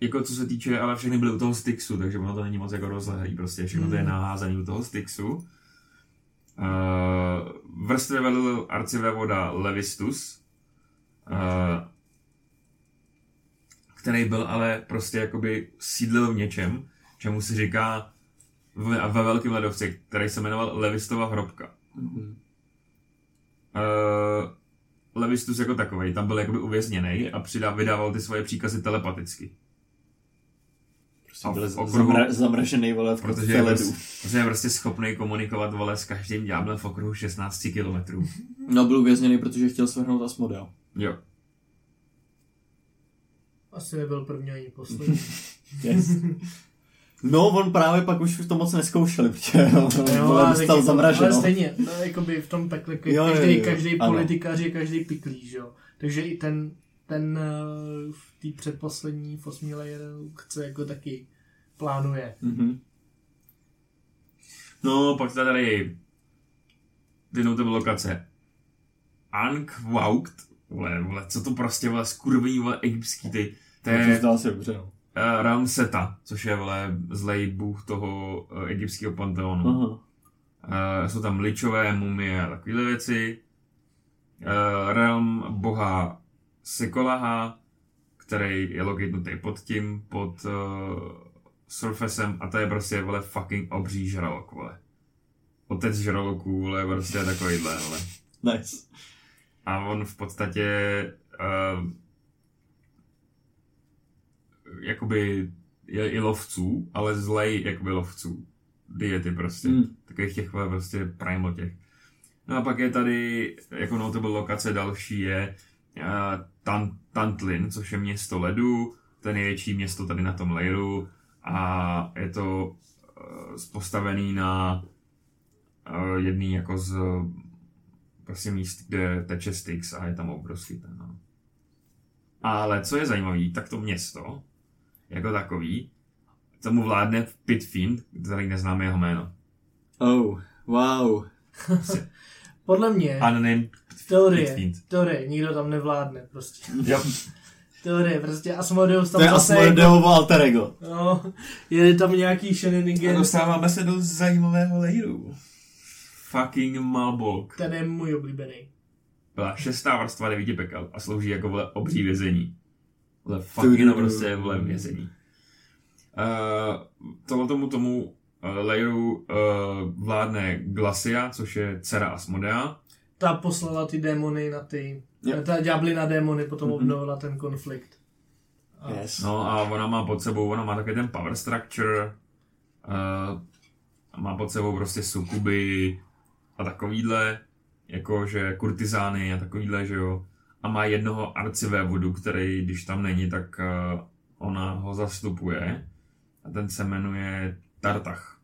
jako co se týče, ale všechny byly u toho Styxu, takže ono to není moc jako rozlehlý, prostě všechno to je Hmm. naházaný u toho Styxu. Uh, vrstvě vedl arcivévoda Levistus, uh, který byl ale prostě jakoby sídlil v něčem, čemu se říká ve, ve velkém ledovci, který se jmenoval Levistova hrobka. Mhm. Uh, Levistus jako takový, tam byl jakoby uvězněný a přidá, vydával ty svoje příkazy telepaticky. Prostě byl okruhu- zamra, zamražený vole v Protože je, prostě, protože je prostě schopný komunikovat vole s každým ďáblem v okruhu 16 kilometrů. No, byl uvězněný, protože chtěl svrhnout Asmodea. Jo. Asi nebyl první ani poslední. Yes. No, on právě pak už to moc neskoušel, protože Jo, vole, ale, dostal taky- ale stejně, no, jakoby v tom pekle, Jo, jo, každý, jo, každý ano. politikař je každý piklíš, jo. Takže i ten, ten eh, v té předposlední v layer chce jako taky plánuje. Mhm. No, pak tady jednou to byla lokace Ankh-Waukt, vole, vole, co to prostě, vole, skurvený, vole, egyptský, ty, to To je zdá se dobře, no. Uh, Ramseta, což je, vole, zlej bůh toho uh, egyptského panteonu. Aha. Uh, jsou tam ličové mumie a takovéhle věci. Uh, realm boha Sekolaha, který je lokitnutý pod tím, pod uh, Surfacem a to je prostě, vole, fucking obří žralok, vole. Otec žraloků, vole, prostě takovýhle, vole. Nice. A on v podstatě uh, jakoby je i lovců, ale zlej jakoby lovců. Diety prostě. Mm. Takových těch vole, prostě primal těch. No a pak je tady, jako notable lokace další je uh, Tan- Tantlin, což je město ledu, to je největší město tady na tom layeru a je to uh, postavený na uh, jedný jako z prostě míst, kde teče Styx a je tam obrovský ten, no. Ale co je zajímavé, tak to město, jako takový, tomu vládne Pitfiend, který neznáme jeho jméno. Oh, wow. Podle mě, Unnamed teorie, teorie, nikdo tam nevládne prostě. Jo. Teorie, prostě Asmodeus tam To je zase jako, Asmodeovo alter ego. no, je tam nějaký A shenanigans, dostáváme se do zajímavého lejru. Fucking Malbolk. ten je můj oblíbený. Byla šestá vrstva devíti pekel a slouží jako vole obří vězení. Vole fucking prostě vole vězení. Uh, tohle tomu tomu uh, lejru uh, vládne Glacia, což je dcera Asmodea. Ta poslala ty démony na ty, Jo. ta ďábly na démony, potom Mhm. obnovila ten konflikt. A Yes. No a ona má pod sebou, ona má taky ten power structure, uh, má pod sebou prostě sukuby a takovýhle, jakože kurtizány a takovýhle, že jo. A má jednoho arcivévodu, který, když tam není, tak uh, ona ho zastupuje. A ten se jmenuje Tartach.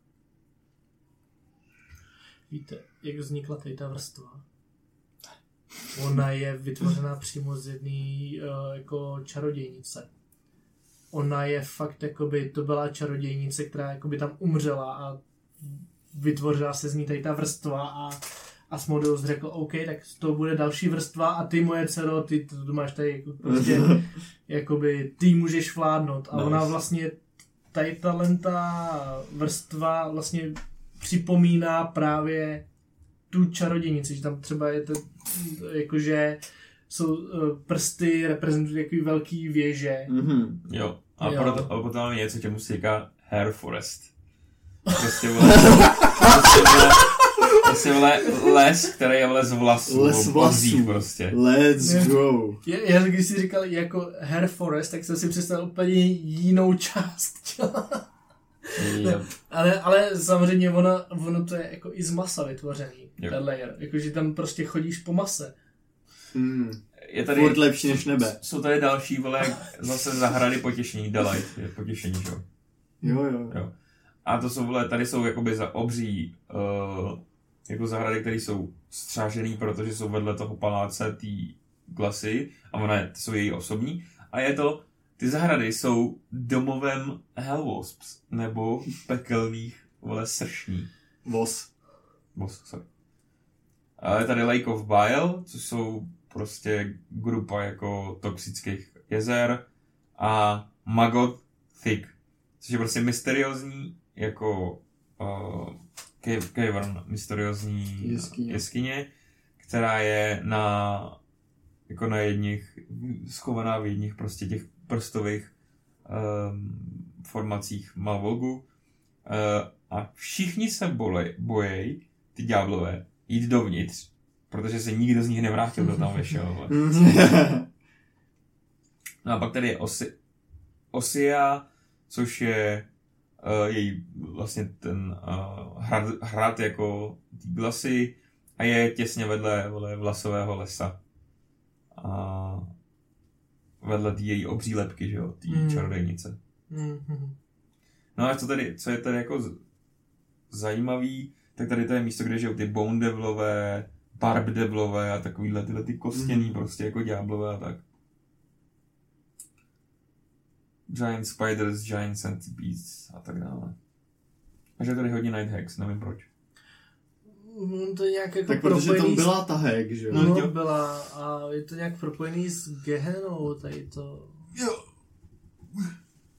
Víte, jak vznikla tady ta vrstva? Ona je vytvořena přímo z jedné uh, jako čarodějnice. Ona je fakt jakoby, to byla čarodějnice, která jakoby tam umřela a vytvořila se z ní tady ta vrstva a Asmodeus řekl, OK, tak to bude další vrstva a ty moje dcero, ty to máš tady jako prostě, jakoby, ty můžeš vládnout. A Nice. ona vlastně, tady ta vrstva vlastně připomíná právě tu čarodějnici, že tam třeba je to, jakože jsou eh, prsty, reprezentují takový velký věže. Mhm. Jo. A, Jo. Proto, a potom máme něco, čemu se říká Hair Forest. Prostě vole, prostě vole, prostě vole les, který je z vlasů. Les vlasů. prostě. Let's go. Je, já když si říkal jako hair forest, tak jsem si představil úplně jinou část těla. Jo. Ale, ale samozřejmě ono, ono to je jako i z masa vytvořený, Jo. ten layer. Jakože tam prostě chodíš po mase. Mm. Je tady, Furt lepší než nebe. jsou tady další, vole, zase zahrady potěšení, delight, je potěšení, že jo. Jo, jo. Jo. A to jsou, vole, tady jsou jakoby za obří, uh, jako zahrady, které jsou střážený, protože jsou vedle toho paláce té glasy a ona je, to jsou její osobní. A je to, ty zahrady jsou domovem Hellwasps, nebo pekelných, vole, sršní. Vos. Boss, sorry. A je tady Lake of Bile, což jsou prostě grupa jako toxických jezer a Magot Thick, což je prostě mysteriózní jako uh, cave, cavern, mysteriózní Jeskyně. jeskyně, která je na jako na jedních, schovaná v jedních prostě těch prstových um, formacích Malvolgu. Uh, a všichni se bole, bojejí, ty ďáblové, jít dovnitř, protože se nikdo z nich nevrátil, kdo tam vešel. No a pak tady je Osi, Osia, což je její vlastně ten uh, hrad, hrad jako glasy a je těsně vedle vole, vlasového lesa. A vedle tý její obří lepky, že jo, tý Mm. mm. čarodejnice. Mhm. No a co tady, co je tady jako z- zajímavý, tak tady to je místo, kde žijou ty bone devilové, barb devilové a takovýhle tyhle ty kostěný Mhm. prostě jako ďáblové a tak. Giant spiders, giant centipedes a tak dále. A že je tady hodně night hacks, nevím proč. Mm, To je nějak jako tak protože tam byla ta hack, že jo? No, No, byla a je to nějak propojený s Gehenou, tady to. Jo.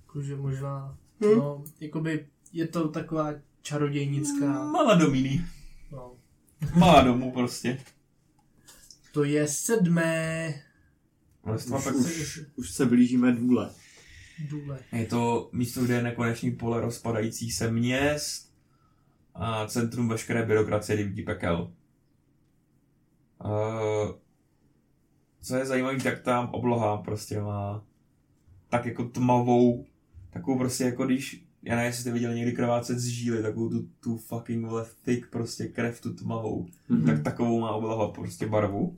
Jakože možná, Hm. no, jakoby je to taková čarodějnická, Mala domíný. no. Malá domů prostě. To je sedmé Už, už, už se blížíme důle. Důle. Je to místo, kde je nekonečný pole rozpadajících se měst a centrum veškeré byrokracie devíti pekel. Uh, co je zajímavé, tak tam obloha prostě má tak jako tmavou, takovou prostě jako když, já nevím, jestli jste viděli někdy krvácet z žíly, takovou tu, tu fucking vole thick prostě krev, tu tmavou Mhm. tak takovou má obloha prostě barvu.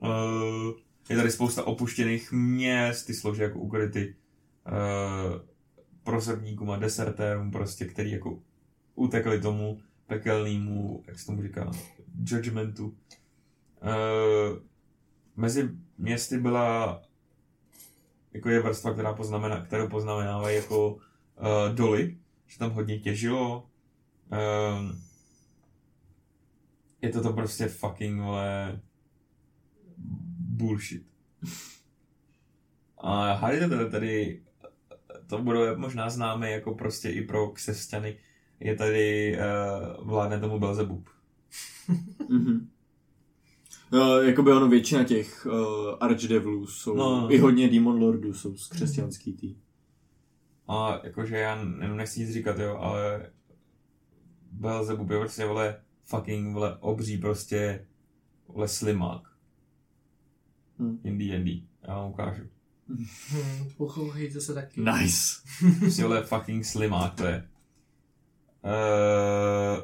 Uh, je tady spousta opuštěných měst, ty slouží jako ukryty uh, prosebníkům a desertérům prostě, který jako utekli tomu pekelnému, jak se tomu říká, judgmentu. Uh, mezi městy byla jako je vrstva, která poznamená, kterou poznamenávají jako uh, doly, že tam hodně těžilo. Um, je to to prostě fucking, vole, bullshit. A Harry tady, tady to bude možná známé jako prostě i pro křesťany, je tady uh, vládne tomu Belzebub. Mhm. Uh, jakoby ono většina těch uh, Archdevilů jsou, No. i hodně Demon Lordů jsou z křesťanský tý. A jakože já jenom nechci nic říkat, jo, ale Belzebub je prostě, vole, fucking, vole, obří prostě, vole, slimák. Hm. In D&D. Já vám ukážu. Pochouchejte se taky. Nice. Vole, fucking slimák, to je. Uh,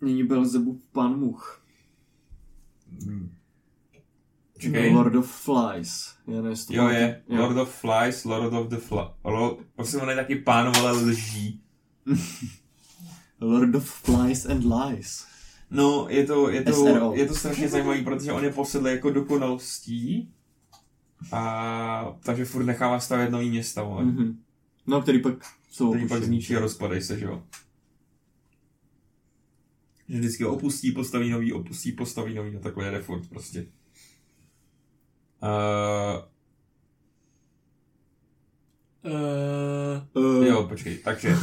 Nyní Belzebub pan much. Čekej. Lord of Flies. Já nevím, Jo, je. jo. Lord of Flies, Lord of the Fly. Lord, prostě on je taky pán, vole, lží. Lord of Flies and Lies. No, je to, je to, SRO. je to strašně zajímavý, protože on je posedlý jako dokonalostí. A takže furt nechává stavět nový města, vole. Mm. Mhm. No, který pak jsou Který pak zničí a rozpadají se, že jo. Že vždycky ho opustí, postaví nový, opustí, postaví nový a takhle jede furt prostě. Uh, Uh, Uh, Jo, počkej, takže,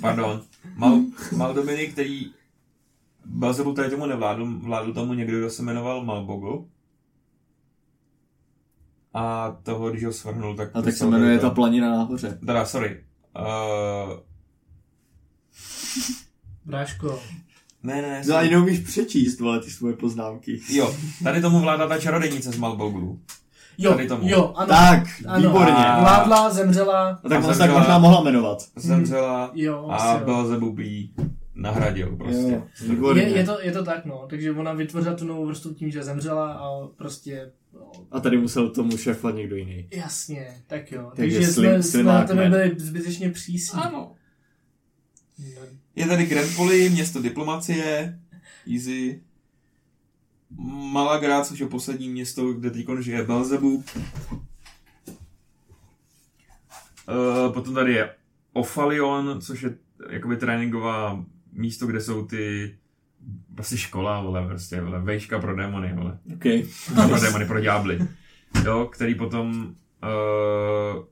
pardon. Mal, Mal Dominik, který Belzebub tady tomu nevládl, vládl tomu někdo, kdo se jmenoval Malbogl. A toho, když ho svrhnul, tak... a tak se jmenuje ta planina nahoře. Teda, sorry. Uh, Bráško, ne, ne, ne. No sorry. ani neumíš přečíst, vole, ty svoje poznámky. Jo, tady tomu vládla ta čarodějnice z Malboglu. jo, Tady tomu. jo, ano. Tak, ano, výborně. A- Vládla, zemřela, A tak se tak možná mohla jmenovat. Zemřela jo, a asi jo. Nahradil prostě. Jo. Je, je, to, je to tak, no. Takže ona vytvořila tu novou vrstvu tím, že zemřela a prostě... No, A tady musel tomu šéfovat někdo jiný. jasně, tak jo. Takže Takže, slim- jsme, jsme na tebe byli zbytečně přísní. Ano. No, Je tady Grand Poli, město diplomacie, easy. Malagra, což je poslední město, kde teď žije Belzebub. Uh, potom tady je Ofalion, což je jakoby tréninková místo, kde jsou ty prostě škola, vole, prostě, vole, vejška pro démony, vole. OK. pro démony, pro ďábly. Jo, který potom, uh,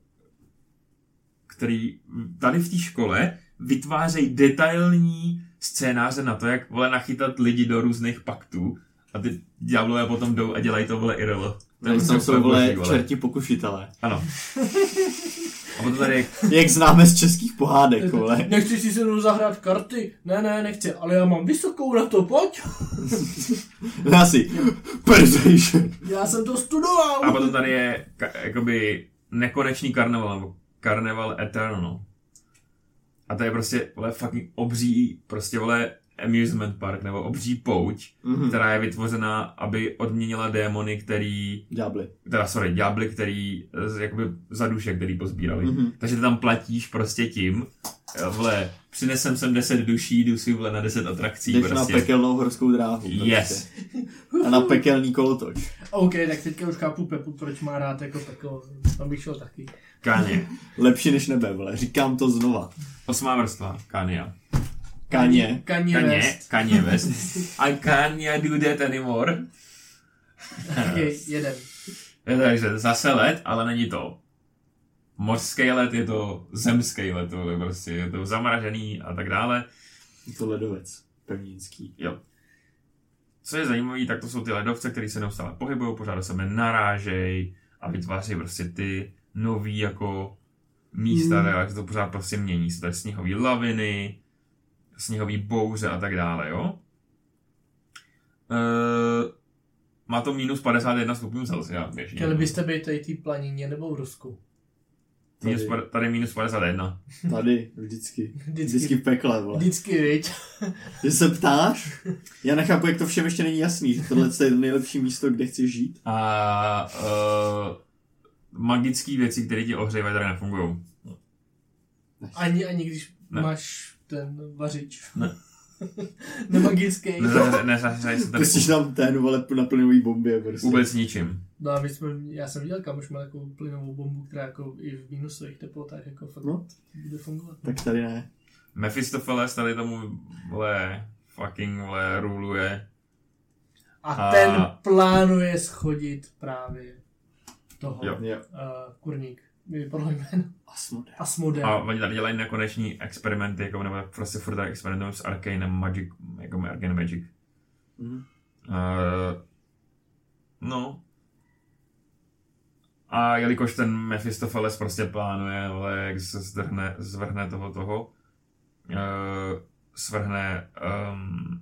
který tady v té škole vytvářejí detailní scénáře na to, jak vole nachytat lidi do různých paktů a ty ďáblové potom jdou a dělají to vole IRL. To Tam prostě jsou, vole čerti pokušitelé. Ano. A potom tady je Jak známe z českých pohádek, vole. Nechceš si se mnou zahrát karty? Ne, ne, nechci, ale já mám vysokou na to, pojď. Já si. Persuasion. Já jsem to studoval. A potom tady je ka- jakoby nekonečný karneval, nebo karneval eternal. A to je prostě, vole, fucking obří, prostě, vole, amusement park, nebo obří pouť, Mhm. která je vytvořena, aby odměnila démony, který, Ďábly. teda, sorry, ďábly, který, z- jakoby za duše, který pozbírali. Mhm. Takže ty tam platíš prostě tím, jo, vole, přinesem sem 10 duší, jdu si, vole, na 10 atrakcí, Jdeš na prostě. pekelnou horskou dráhu. prostě. Yes. A na pekelný kolotoč. OK, tak teďka už chápu Pepu, proč má rád jako peklo. Tam bych šel taky. Káně. Lepší než nebe, vole. Říkám to znova. Osmá vrstva, Kánia. Kaně. Kaně Kaně, West. Kaně West. I can't do that anymore. Okay, jeden. Takže zase let, ale není to mořský let, je to zemský let, to je prostě, je to zamražený a tak dále. Je to ledovec. Pevninský. Jo. Co je zajímavé, tak to jsou ty ledovce, které se neustále pohybují, pořád do sebe narážej a vytváří prostě ty nový jako místa, Mm. jak se to pořád prostě mění. Jsou tady sněhové laviny, sněhové bouře a tak dále, jo. E, má to minus 51 stupňů Celsia běžně. Chtěli byste být tady té planině nebo v Rusku? Minus, Tady. pa- tady minus 51. Tady, vždycky. Vždycky. Vždycky v pekle, vole. Vždycky, viď? Ty se ptáš? Já nechápu, jak to všem ještě není jasný, že tohle je to nejlepší místo, kde chci žít. A uh, magické věci, které ti ohřejvají, tady nefungují. Ani, ani když Ne. máš ten vařič. Ne. Nemagický. Nezahřeje se tady Pustíš tam ten, vole, na plynový bombě, prostě. vůbec ničím. No a my jsme, já jsem viděl, kam už má takovou plynovou bombu, která jako i v minusových teplotách jako fakt No. bude fungovat. Tak tady ne. Mephistopheles tady tomu, vole, fucking, vole, ruluje A, A- ten plánuje schodit právě toho. Jo. uh, kurník. Mi vypadlo jméno. Asmodee. A oni tady dělají nekoneční experimenty, jako nebo prostě furt tak experimentují s Arcanem Magic, jako Arcane Magic. Mhm. Uh, no. A jelikož ten Mephistopheles prostě plánuje, ale jak se zdrhne, zvrhne toho toho, uh, svrhne um,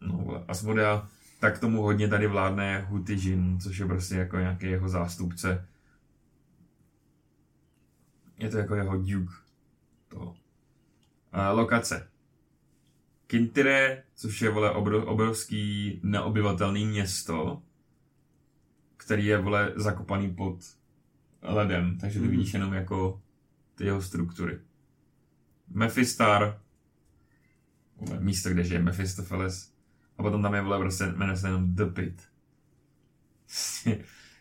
no, vole, Asmodea, tak tomu hodně tady vládne Hutijin, což je prostě jako nějaký jeho zástupce. Je to jako jeho duke toho. Uh, lokace. Kintire, což je vole obrov, obrovský neobyvatelný město, který je vole zakopaný pod ledem, takže ty Mhm. vidíš jenom jako ty jeho struktury. Mephistar, vole, místo, kde žije Mephistopheles, a potom tam je vole prostě, jmenuje se jenom The Pit.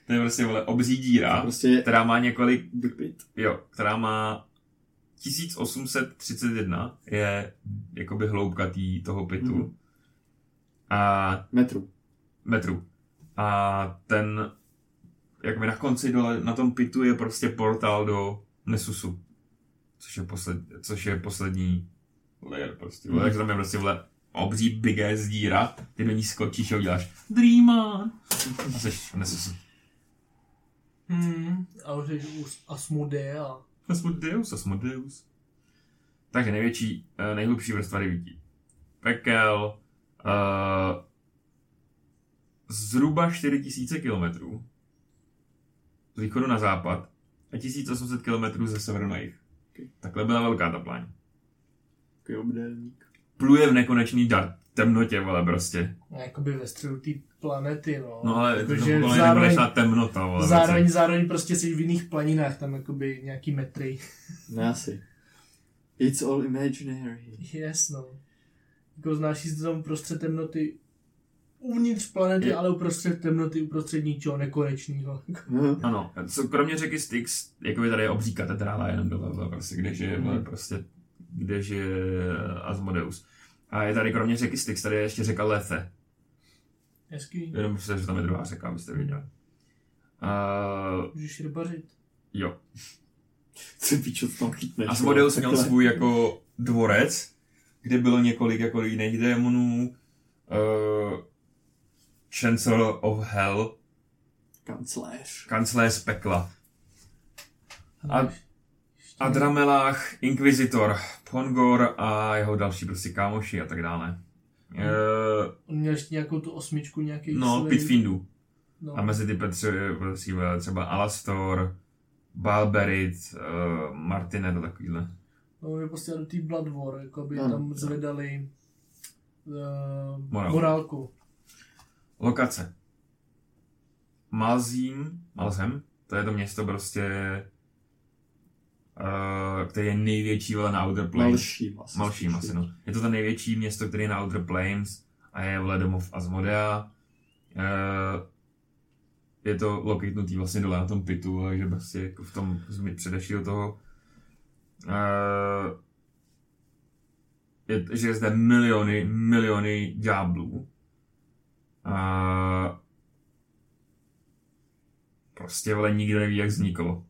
To je prostě vole obří díra, Prostě která má několik Big Pit. Jo, která má 1831 je jakoby hloubka tý, toho pitu. Mhm. A Metru. metru. A ten, jakoby na konci dole, na tom pitu je prostě portál do Nesusu. Což je, posled, což je poslední layer prostě. Mm. Takže tam je prostě vle obří big ass díra, ty do ní skočíš a uděláš Dream on. A jsi v Nesusu. A už je už Asmodea. Asmodeus, Asmodeus. Takže největší, eh, nejhlubší vrstva vidí. Pekel, uh, zhruba 4000 km z východu na západ a 1800 km ze severu na jih. Okay. Takhle byla velká ta pláň. Takový obdélník. Pluje v nekonečný dar, temnotě, vole, prostě. No, Jakoby ve středu té planety, no. No ale to Jakože je zároveň, nekonečná temnota, vole. zároveň, zároveň prostě jsi v jiných planinách, tam jakoby nějaký metry. Ne asi. It's all imaginary. Yes, no. Jako znáš jíst tam uprostřed temnoty uvnitř planety, Je- ale uprostřed temnoty, uprostřed ničeho nekonečného. No. Ano, co kromě řeky Styx, jako by tady je obří katedrála jenom dole, prostě, kde žije, Mhm. prostě, kde žije Asmodeus. A je tady kromě řeky Styx, tady je ještě řeka Lethe. Hezký. Jenom se, že tam je druhá řeka, abyste věděli. Uh, Můžeš rybařit. jo. Co pičo, co tam chytneš? Asmodeus vole, měl svůj jako dvorec, kde bylo několik jako jiných démonů. Uh, Chancellor of Hell, Kancléř. kancléř pekla. A- Ještě- A Dramelách, Inquisitor, Pongor a jeho další prostě kámoši a tak dále. E, On měl ještě nějakou tu osmičku, nějaký no, Pitfindu. No. A mezi ty patří patří třeba Alastor, Balberit, uh, Martinet a takovýhle. No, je prostě do té Blood War, jako by Ano. tam zvedali uh, Morálku. morálku. Lokace. Malzím, Malzem, to je to město prostě, uh, které je největší vole na Outer Plains. Malším asi. Malším asi, no. Je to to největší město, které je na Outer Plains a je vle domov Asmodea. Eh, je to lokitnutý vlastně dole na tom pitu, takže prostě jako v tom zmi předešího toho. Eh, je, že je zde miliony, miliony ďáblů. A prostě vole nikdo neví, jak vzniklo.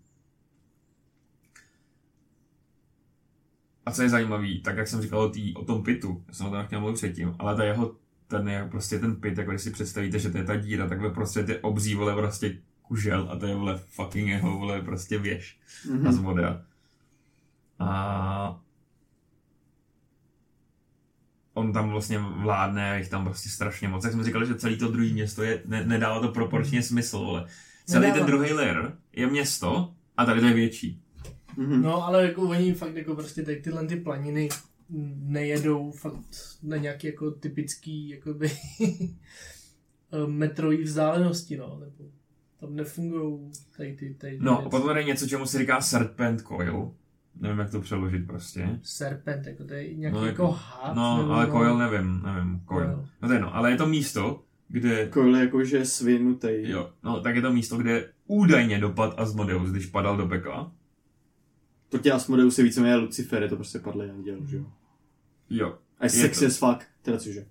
A co je zajímavý, tak jak jsem říkal o, tý, o tom pitu, já jsem o tom chtěl mluvit předtím, ale ta jeho, ten je prostě ten pit, jako když si představíte, že to je ta díra, takhle prostě ty obří vole prostě kužel a to je vole fucking jeho vole prostě věž Mhm. a z voda. A on tam vlastně vládne, a jich tam prostě strašně moc. Jak jsme říkali, že celý to druhé město je, ne, nedává to proporčně smysl, vole. Celý Nedává. ten druhý layer je město a tady to je větší. Mhm. No, ale jako oni fakt jako prostě tady tyhle ty planiny nejedou fakt na nějaký jako typický jakoby metrový vzdálenosti, no, nebo tam nefungují tady ty, tady ty No, a potom tady je něco, čemu se říká Serpent Coil. Nevím, jak to přeložit prostě. Serpent, jako to je nějaký No, jako jako- had, No, nebo ale no, Coil nevím, nevím, Coil. Coil. No to je jedno, ale je to místo, kde, Coil je jakože svinutej. jo, no tak je to místo, kde údajně dopad Asmodeus, když padal do pekla. To tě Asmodeus je víceméně Lucifer, je to prostě padlý anděl, že jo. Jo. A je Je sexy as fuck, teda cože.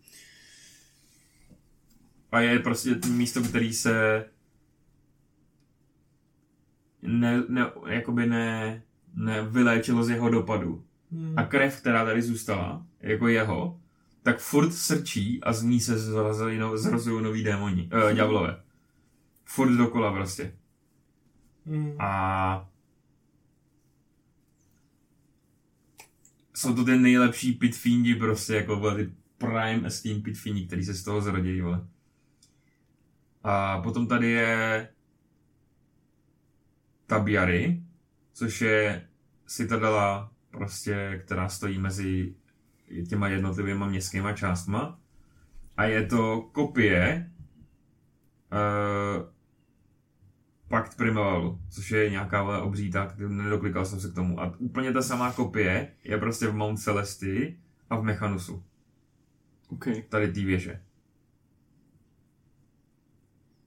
a je prostě místo, který se ne, ne, jakoby ne, nevyléčilo z jeho dopadu. Hmm. A krev, která tady zůstala, jako jeho, tak furt srčí a z ní se zrazují no, zrazují nový démoni, uh, ďáblové. Furt dokola prostě. Hmm. A jsou to ty nejlepší pitfíndi prostě, jako vole, ty prime esteem pitfíndi, který se z toho zrodí, vole. A potom tady je Tabiary, což je citadela, prostě, která stojí mezi těma jednotlivými městskýma částma. A je to kopie uh, Pakt Primevalu, což je nějaká vole obříta, nedoklikal jsem se k tomu. A úplně ta samá kopie je prostě v Mount Celestii a v Mechanusu. Okay. Tady té věže.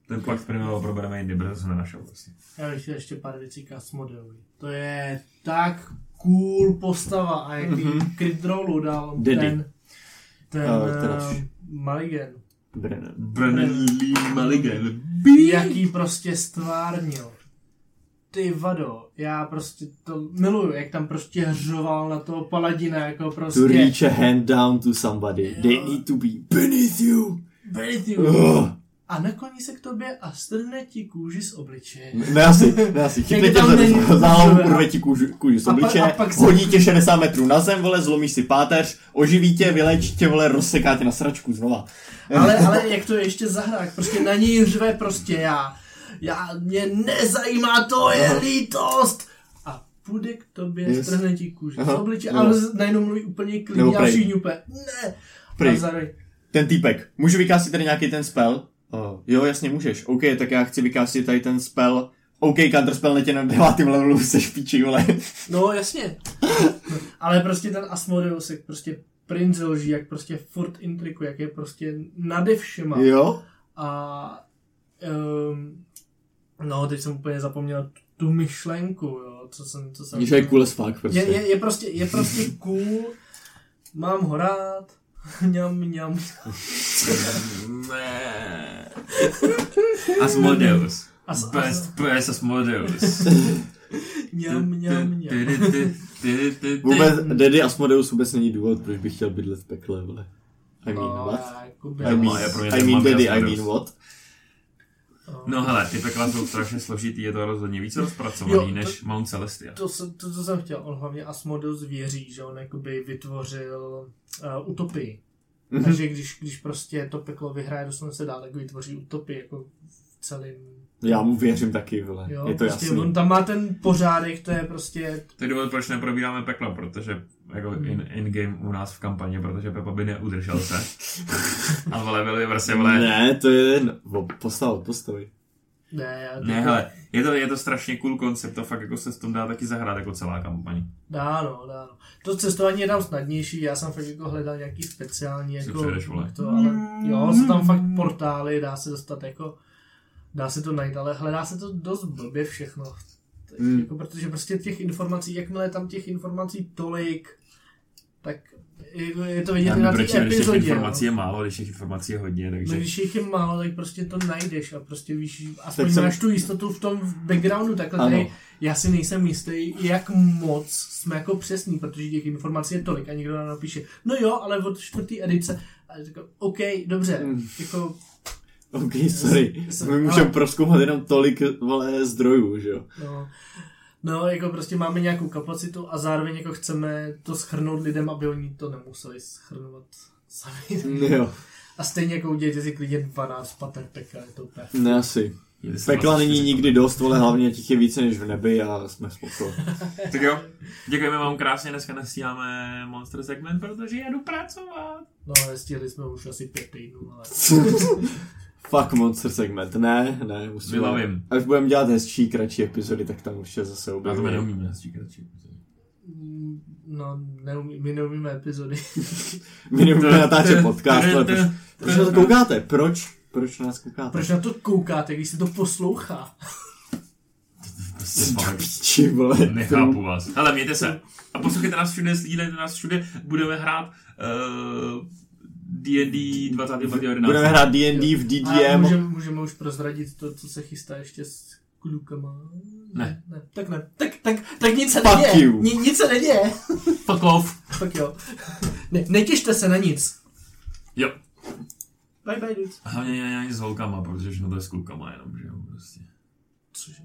Ten Pakt Primevalu probereme jindy, protože jsem nenašel prostě. Já bych chtěl ještě pár věcí k Asmodeovi. To je tak cool postava a jaký Mhm. mm-hmm. crit rollu dal Daddy. ten, ten uh, teda- Maligen. Brennan. Brennan Lee Mulligan. Jaký prostě stvárnil. Ty vado, já prostě to miluju, jak tam prostě hřoval na toho paladina, jako prostě... To reach a hand down to somebody, they need to be beneath you. Beneath you. Ugh. A nakloní se k tobě a strhne ti kůži z obličeje. Ne asi, ne asi. Chytne tě za, hlavu, urve ti kůži, kůži z A pak- obličeje, a pak se- hodí tě 60 metrů na zem, vole, zlomíš si páteř, oživí tě, vylečí tě, vole, rozseká tě na sračku znova. Ale, ale jak to je ještě zahrák, prostě na něj řve prostě já. Já, mě nezajímá, to je Aha. lítost. A půjde k tobě, Yes. strhne ti kůži z Aha, obliče, jo. ale z- najednou mluví úplně klidně a všichni úplně, ne. Prej. A Ten týpek, můžu vykástit tady nějaký ten spell? Uh, jo, jasně můžeš. OK, tak já chci vykástit tady ten spell. OK, counterspell netě na devátým levelu, se špíči, vole. no jasně. ale prostě ten Asmodeus, jak prostě princ lží, jak prostě furt intrikuje, jak je prostě nade všema. Jo? A um, no, teď jsem úplně zapomněl tu myšlenku, jo, co jsem, co jsem... Že je cool as fuck, prostě. je, je, je, prostě, je prostě cool, mám ho rád, ňam, ňam. Ne. Asmodeus. As, as, Best pes Asmodeus. ňam, ňam, ňam. Vůbec, Daddy Asmodeus vůbec není důvod, proč bych chtěl bydlet v pekle, vole. I mean, No, what? I mean, je pro mě I ten mean daddy, I mean what? No hele, ty pekla jsou strašně složitý, je to rozhodně více rozpracovaný Jo, to- než Mount Celestia. To, jsem- to, to jsem chtěl, on hlavně Asmodeus věří, že on jakoby vytvořil uh, utopii. Mhm. Takže když, když prostě to peklo vyhraje, doslova se dá, tak vytvoří utopii jako v celém Já mu věřím taky, vole. Jo, je to prostě jasný. On tam má ten pořádek, to je prostě... To je důvod, proč neprobíráme peklo, protože jako Hmm. in, in-game u nás v kampani, protože Pepa by neudržel se. A vole, byli prostě, vole, Ne, to je jen o- postava od postavy. Ne, já Ne, hele, je to, je to strašně cool koncept a fakt jako se s tom dá taky zahrát jako celá kampaň. Dá no, dá no. To cestování je tam snadnější, já jsem fakt jako hledal nějaký speciální jako... přejdeš, vole. To, ale jo, jsou tam fakt portály, dá se dostat jako... Dá se to najít, ale hledá se to dost blbě všechno. Tak, Mm. jako, protože prostě těch informací, jakmile je tam těch informací tolik, tak je to vidět na té proč, když těch epizodě. informací no. je málo, když těch informací je hodně, No, takže... když jich je málo, tak prostě to najdeš a prostě víš, aspoň Tak jsem- máš tu jistotu v tom backgroundu, takhle Ano. tady, já si nejsem jistý, jak moc jsme jako přesní, protože těch informací je tolik a někdo nám napíše, no jo, ale od čtvrtý edice, a říkám, OK, dobře, Mm. jako, OK, sorry. Jsem- My můžeme ale- proskoumat jenom tolik, vole, zdrojů, že jo. no, no, jako prostě máme nějakou kapacitu a zároveň jako chceme to schrnout lidem, aby oni to nemuseli schrnovat sami. Jo, A stejně jako udělejte si klidně 12 pater peka, je to úplně. ne asi. Pekla není nikdy dost, vole, hlavně těch je více než v nebi a jsme spoko. Tak jo, děkujeme vám krásně, dneska nestíháme Monster segment, protože jedu pracovat. No, nestihli jsme už asi pět týdnů, ale... Fuck Monster segment, ne, ne, musíme. Vylavím. Až budeme dělat hezčí, kratší epizody, tak tam určitě zase Já to objevíme. neumíme říkat. Mm, No, neumí, my neumíme epizody. My nebudeme natáčet podcast, ale proč, proč na to koukáte? Proč? Proč na nás koukáte? Proč na to koukáte, když se to poslouchá? Prostě. Píči, vole. Nechápu vás. Hele, mějte se. A poslouchejte nás všude, sdílejte nás všude. Budeme hrát uh, D&D 25.11. Budeme hrát D&D v A DDM. můžeme, můžeme už prozradit to, co se chystá ještě s klukama. Ne. ne. Tak ne. Tak, tak, tak nic se Fuck neděje. you. Ni, nic se neděje. Fuck off. tak jo. Ne, netěšte se na nic. Jo. Bye bye, dude. A hlavně ani s holkama, protože všechno to je s klukama jenom, že jo, prostě. Cože?